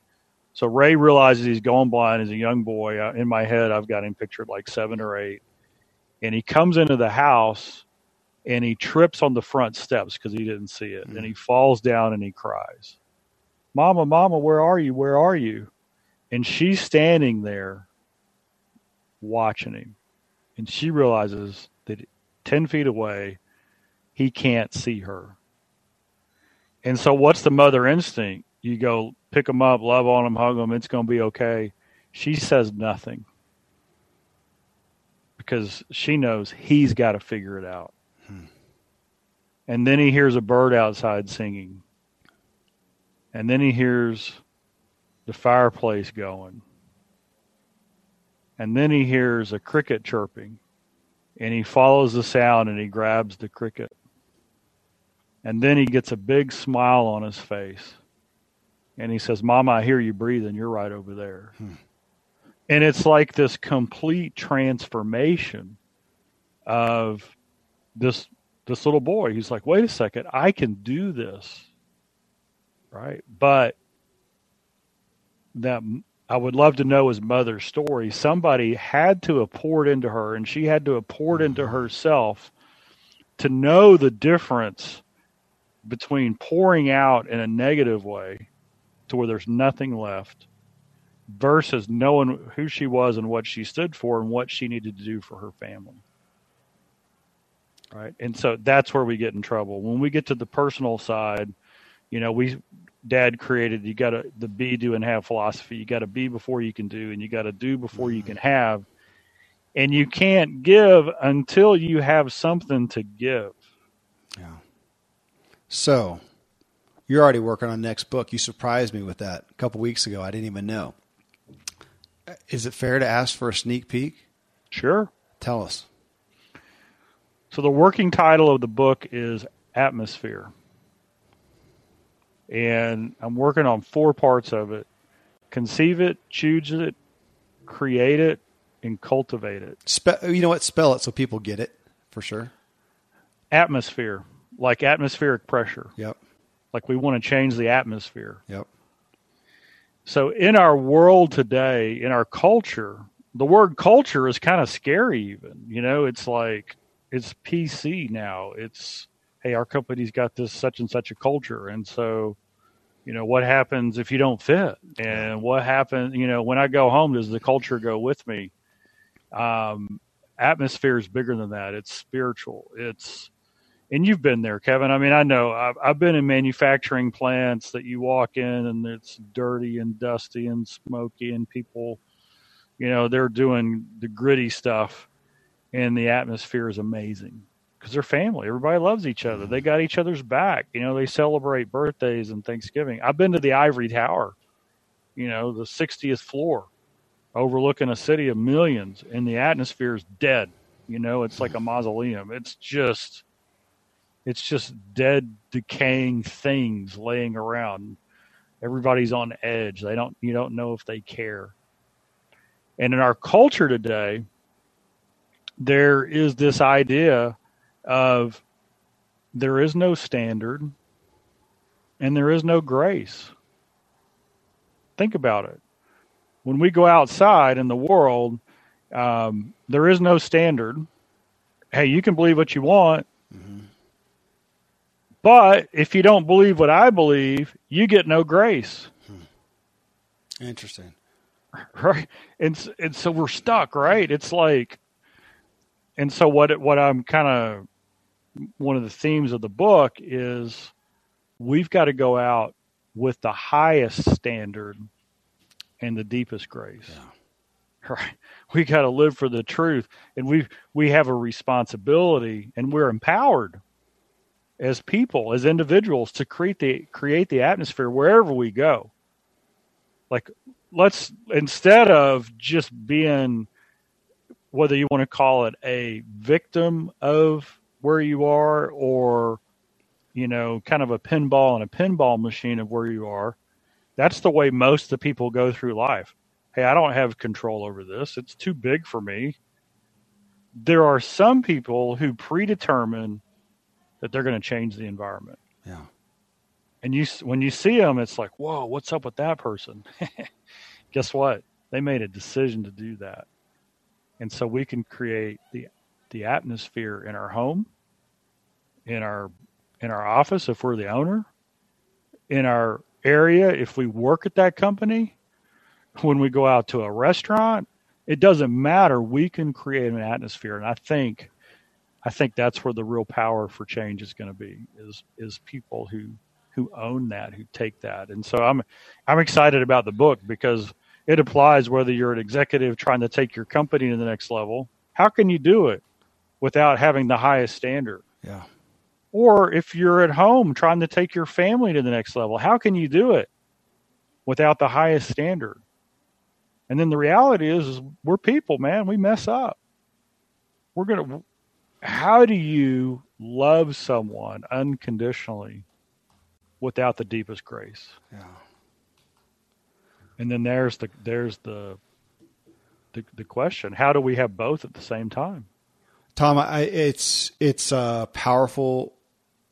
So Ray realizes he's going blind as a young boy. In my head, I've got him pictured like seven or eight, and he comes into the house and he trips on the front steps because he didn't see it, mm-hmm. and he falls down and he cries. Mama, Mama, where are you? Where are you? And she's standing there watching him. And she realizes that 10 feet away, he can't see her. And so, what's the mother instinct? You go pick them up, love on them, hug them. It's going to be okay. She says nothing because she knows he's got to figure it out. Hmm. And then he hears a bird outside singing. And then he hears the fireplace going. And then he hears a cricket chirping. And he follows the sound and he grabs the cricket. And then he gets a big smile on his face. And he says, Mama, I hear you breathing. You're right over there. Hmm. And it's like this complete transformation of this this little boy. He's like, wait a second, I can do this. Right? But that I would love to know his mother's story. Somebody had to have poured into her, and she had to have poured into mm-hmm. herself to know the difference between pouring out in a negative way to where there's nothing left versus knowing who she was and what she stood for and what she needed to do for her family. Right. And so that's where we get in trouble. When we get to the personal side, you know, we dad created you got to the be do and have philosophy. You got to be before you can do and you got to do before you can have. And you can't give until you have something to give. Yeah. So, you're already working on next book. You surprised me with that a couple weeks ago. I didn't even know. Is it fair to ask for a sneak peek? Sure. Tell us. So the working title of the book is Atmosphere. And I'm working on four parts of it. Conceive it, choose it, create it, and cultivate it. Spe- you know what? Spell it so people get it for sure. Atmosphere, like atmospheric pressure. Yep. Like we want to change the atmosphere. Yep. So in our world today, in our culture, the word culture is kind of scary even. You know, it's like it's PC now. It's hey, our company's got this such and such a culture and so you know what happens if you don't fit and what happens you know when i go home does the culture go with me um atmosphere is bigger than that it's spiritual it's and you've been there, Kevin. I mean, I know I've, I've been in manufacturing plants that you walk in and it's dirty and dusty and smoky, and people, you know, they're doing the gritty stuff, and the atmosphere is amazing because they're family. Everybody loves each other. They got each other's back. You know, they celebrate birthdays and Thanksgiving. I've been to the Ivory Tower, you know, the 60th floor, overlooking a city of millions, and the atmosphere is dead. You know, it's like a mausoleum. It's just it's just dead, decaying things laying around. Everybody's on edge. They don't. You don't know if they care. And in our culture today, there is this idea of there is no standard and there is no grace. Think about it. When we go outside in the world, um, there is no standard. Hey, you can believe what you want, mm-hmm. But if you don't believe what I believe, you get no grace. Hmm. Interesting. Right. And, and so we're stuck, right? It's like, and so what, what I'm kind of, one of the themes of the book is we've got to go out with the highest standard and the deepest grace. Yeah. Right. We got to live for the truth and we we have a responsibility and we're empowered as people, as individuals, to create the create the atmosphere wherever we go. Like let's instead of just being whether you want to call it a victim of where you are or you know kind of a pinball and a pinball machine of where you are that's the way most of the people go through life. Hey i don't have control over this. It's too big for me. There are some people who predetermine that they're going to change the environment. Yeah. And you, when you see them, it's like, whoa, what's up with that person? Guess what? They made a decision to do that. And so we can create the, the atmosphere in our home, in our, in our office, if we're the owner, in our area, if we work at that company, when we go out to a restaurant, it doesn't matter. We can create an atmosphere. And I think I think that's where the real power for change is going to be is is people who who own that, who take that. And so I'm I'm excited about the book because it applies whether you're an executive trying to take your company to the next level. How can you do it without having the highest standard? Yeah. Or if you're at home trying to take your family to the next level, how can you do it without the highest standard? And then the reality is, is we're people, man. We mess up. We're going to, how do you love someone unconditionally without the deepest grace? Yeah. And then there's the, there's the, the, the question, how do we have both at the same time? Tom, I, it's it's a powerful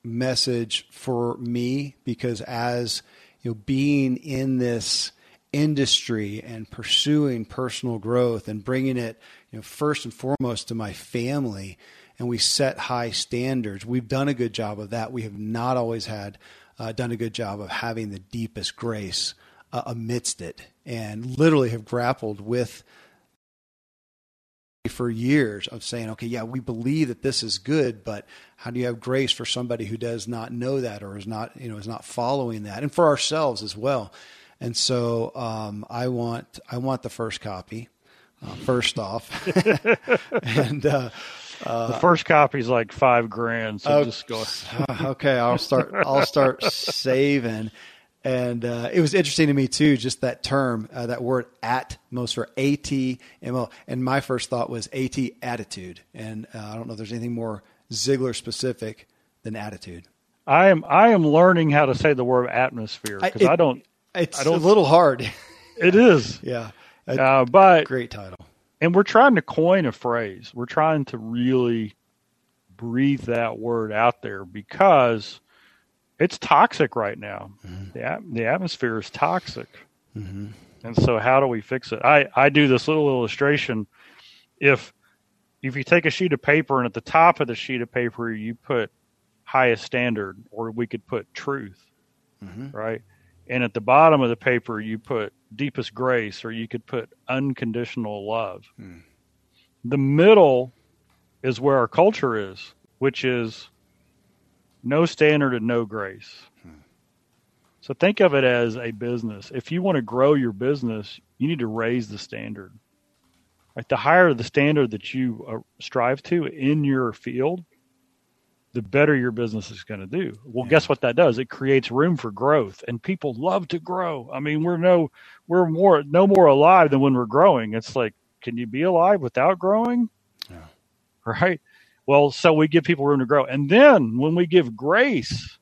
message for me because as you know, being in this industry and pursuing personal growth and bringing it, you know, first and foremost to my family, and we set high standards. We've done a good job of that. We have not always had uh, done a good job of having the deepest grace uh, amidst it, and literally have grappled with for years of saying, okay, yeah, we believe that this is good, but how do you have grace for somebody who does not know that or is not, you know, is not following that, and for ourselves as well. And so um, I want I want the first copy. Uh, first off, and uh, uh, the first copy is like five grand. So okay, just go. okay, I'll start. I'll start saving. And uh, it was interesting to me too, just that term, uh, that word atmos or A T M O. And my first thought was AT attitude. And uh, I don't know if there's anything more Ziglar specific than attitude. I am I am learning how to say the word atmosphere because I, I, don't. It's I don't, a little hard. It is. yeah. Uh, but great title. And we're trying to coin a phrase. We're trying to really breathe that word out there because it's toxic right now. Mm-hmm. The, the atmosphere is toxic. Mm-hmm. And so how do we fix it? I, I do this little illustration. If if you take a sheet of paper and at the top of the sheet of paper you put highest standard or we could put truth, mm-hmm. right? And at the bottom of the paper you put deepest grace or you could put unconditional love. Mm. The middle is where our culture is, which is no standard and no grace. Hmm. So think of it as a business. If you want to grow your business, you need to raise the standard. Right? The higher the standard that you uh, strive to in your field, the better your business is going to do. Well, yeah. guess what that does? It creates room for growth, and people love to grow. I mean, we're no, we're more, no more alive than when we're growing. It's like, can you be alive without growing? Yeah. Right. Well, so we give people room to grow. And then when we give grace,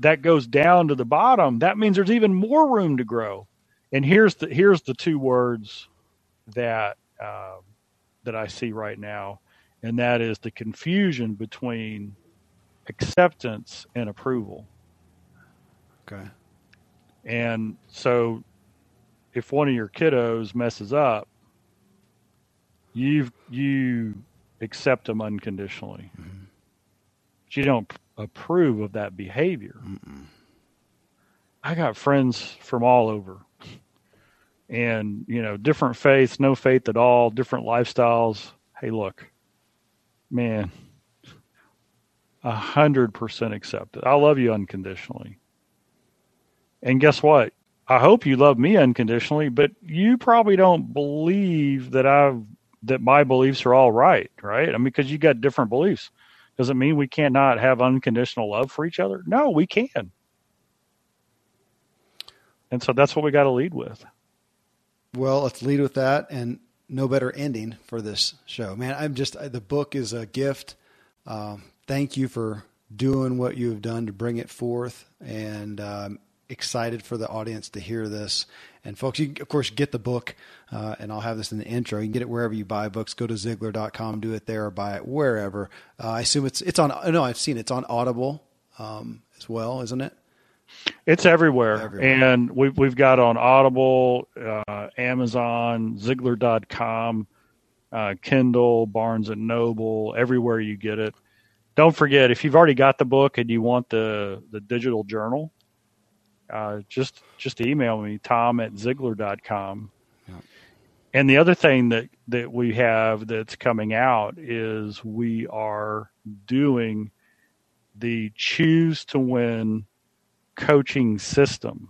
that goes down to the bottom. That means there's even more room to grow. And here's the here's the two words that uh, that I see right now, and that is the confusion between acceptance and approval. Okay. And so, if one of your kiddos messes up, you've you accept them unconditionally. Mm-hmm. But you don't approve of that behavior. Mm-mm. I got friends from all over. And, you know, different faiths, no faith at all, different lifestyles. Hey, look, man, a hundred percent accepted. I love you unconditionally. And guess what? I hope you love me unconditionally, but you probably don't believe that I've that my beliefs are all right, right? I mean, because you got different beliefs. Does it mean we cannot have unconditional love for each other? No, we can. And so that's what we got to lead with. Well, let's lead with that and no better ending for this show. Man, I'm just, the book is a gift. Um, thank you for doing what you have done to bring it forth. And um, excited for the audience to hear this. And folks, you of course get the book, uh, and I'll have this in the intro. You can get it wherever you buy books. Go to Ziglar.com, do it there, or buy it wherever. Uh, I assume it's it's on. No, I've seen it. it's on Audible um, as well, isn't it? It's everywhere, everywhere. and we've we've got on Audible, uh, Amazon, Ziglar.com, uh, Kindle, Barnes and Noble, everywhere you get it. Don't forget if you've already got the book and you want the the digital journal, uh, just just email me tom at ziglar.com yeah. and the other thing that that we have that's coming out is we are doing the choose to win coaching system.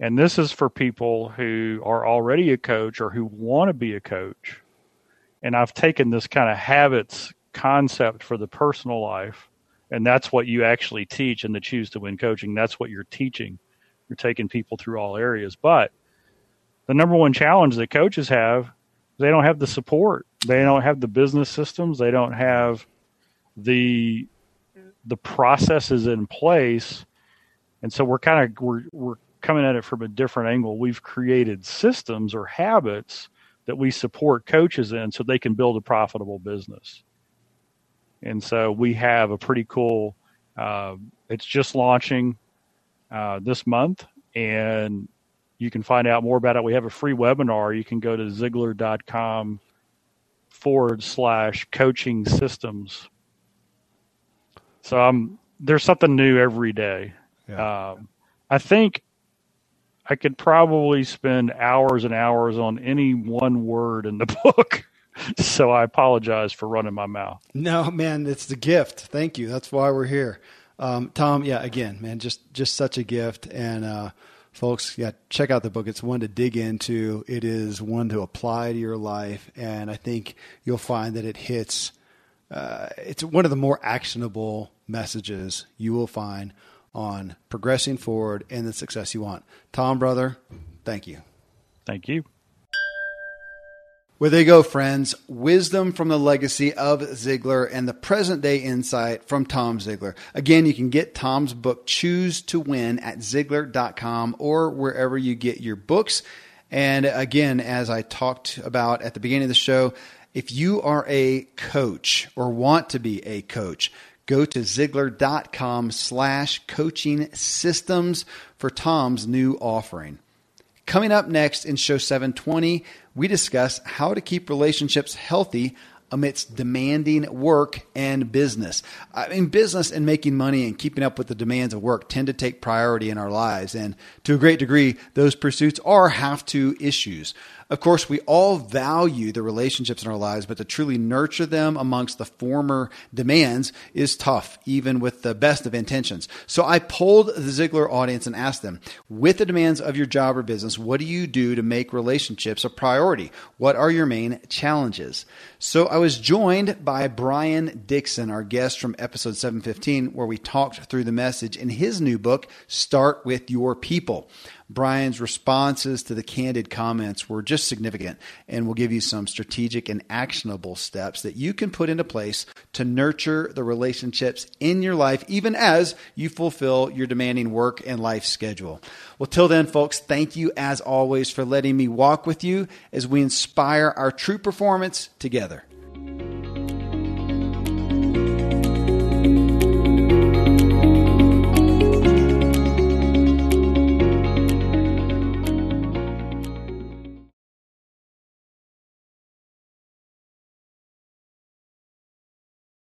And this is for people who are already a coach or who want to be a coach. And I've taken this kind of habits concept for the personal life, and that's what you actually teach in the Choose to Win coaching. That's what you're teaching. You're taking people through all areas. But the number one challenge that coaches have, they don't have the support. They don't have the business systems. They don't have the the processes in place. And so we're kind of we're we're coming at it from a different angle. We've created systems or habits that we support coaches in so they can build a profitable business. And so we have a pretty cool, uh, it's just launching uh, this month, and you can find out more about it. We have a free webinar. You can go to Ziglar.com forward slash coaching systems. So um, there's something new every day. Yeah. Um, I think I could probably spend hours and hours on any one word in the book. so I apologize for running my mouth. No, man, it's the gift. Thank you. That's why we're here. Um, Tom, yeah, again, man, just just such a gift. And uh, folks, yeah, check out the book. It's one to dig into. It is one to apply to your life, and I think you'll find that it hits. Uh, it's one of the more actionable messages you will find on progressing forward and the success you want. Tom, brother, thank you. Thank you. Well, there you go, friends. Wisdom from the legacy of Ziglar and the present day insight from Tom Ziglar. Again, you can get Tom's book, Choose to Win, at Ziglar.com or wherever you get your books. And again, as I talked about at the beginning of the show, if you are a coach or want to be a coach, go to Ziglar.com slash coaching systems for Tom's new offering. Coming up next in show 720, we discuss how to keep relationships healthy amidst demanding work and business. I mean, business and making money and keeping up with the demands of work tend to take priority in our lives. And to a great degree, those pursuits are have to issues. Of course, we all value the relationships in our lives, but to truly nurture them amongst the former demands is tough, even with the best of intentions. So I polled the Ziglar audience and asked them, with the demands of your job or business, what do you do to make relationships a priority? What are your main challenges? So I was joined by Brian Dixon, our guest from episode 715, where we talked through the message in his new book, Start with Your People. Brian's responses to the candid comments were just significant and will give you some strategic and actionable steps that you can put into place to nurture the relationships in your life, even as you fulfill your demanding work and life schedule. Well, till then, folks, thank you as always for letting me walk with you as we inspire our true performance together.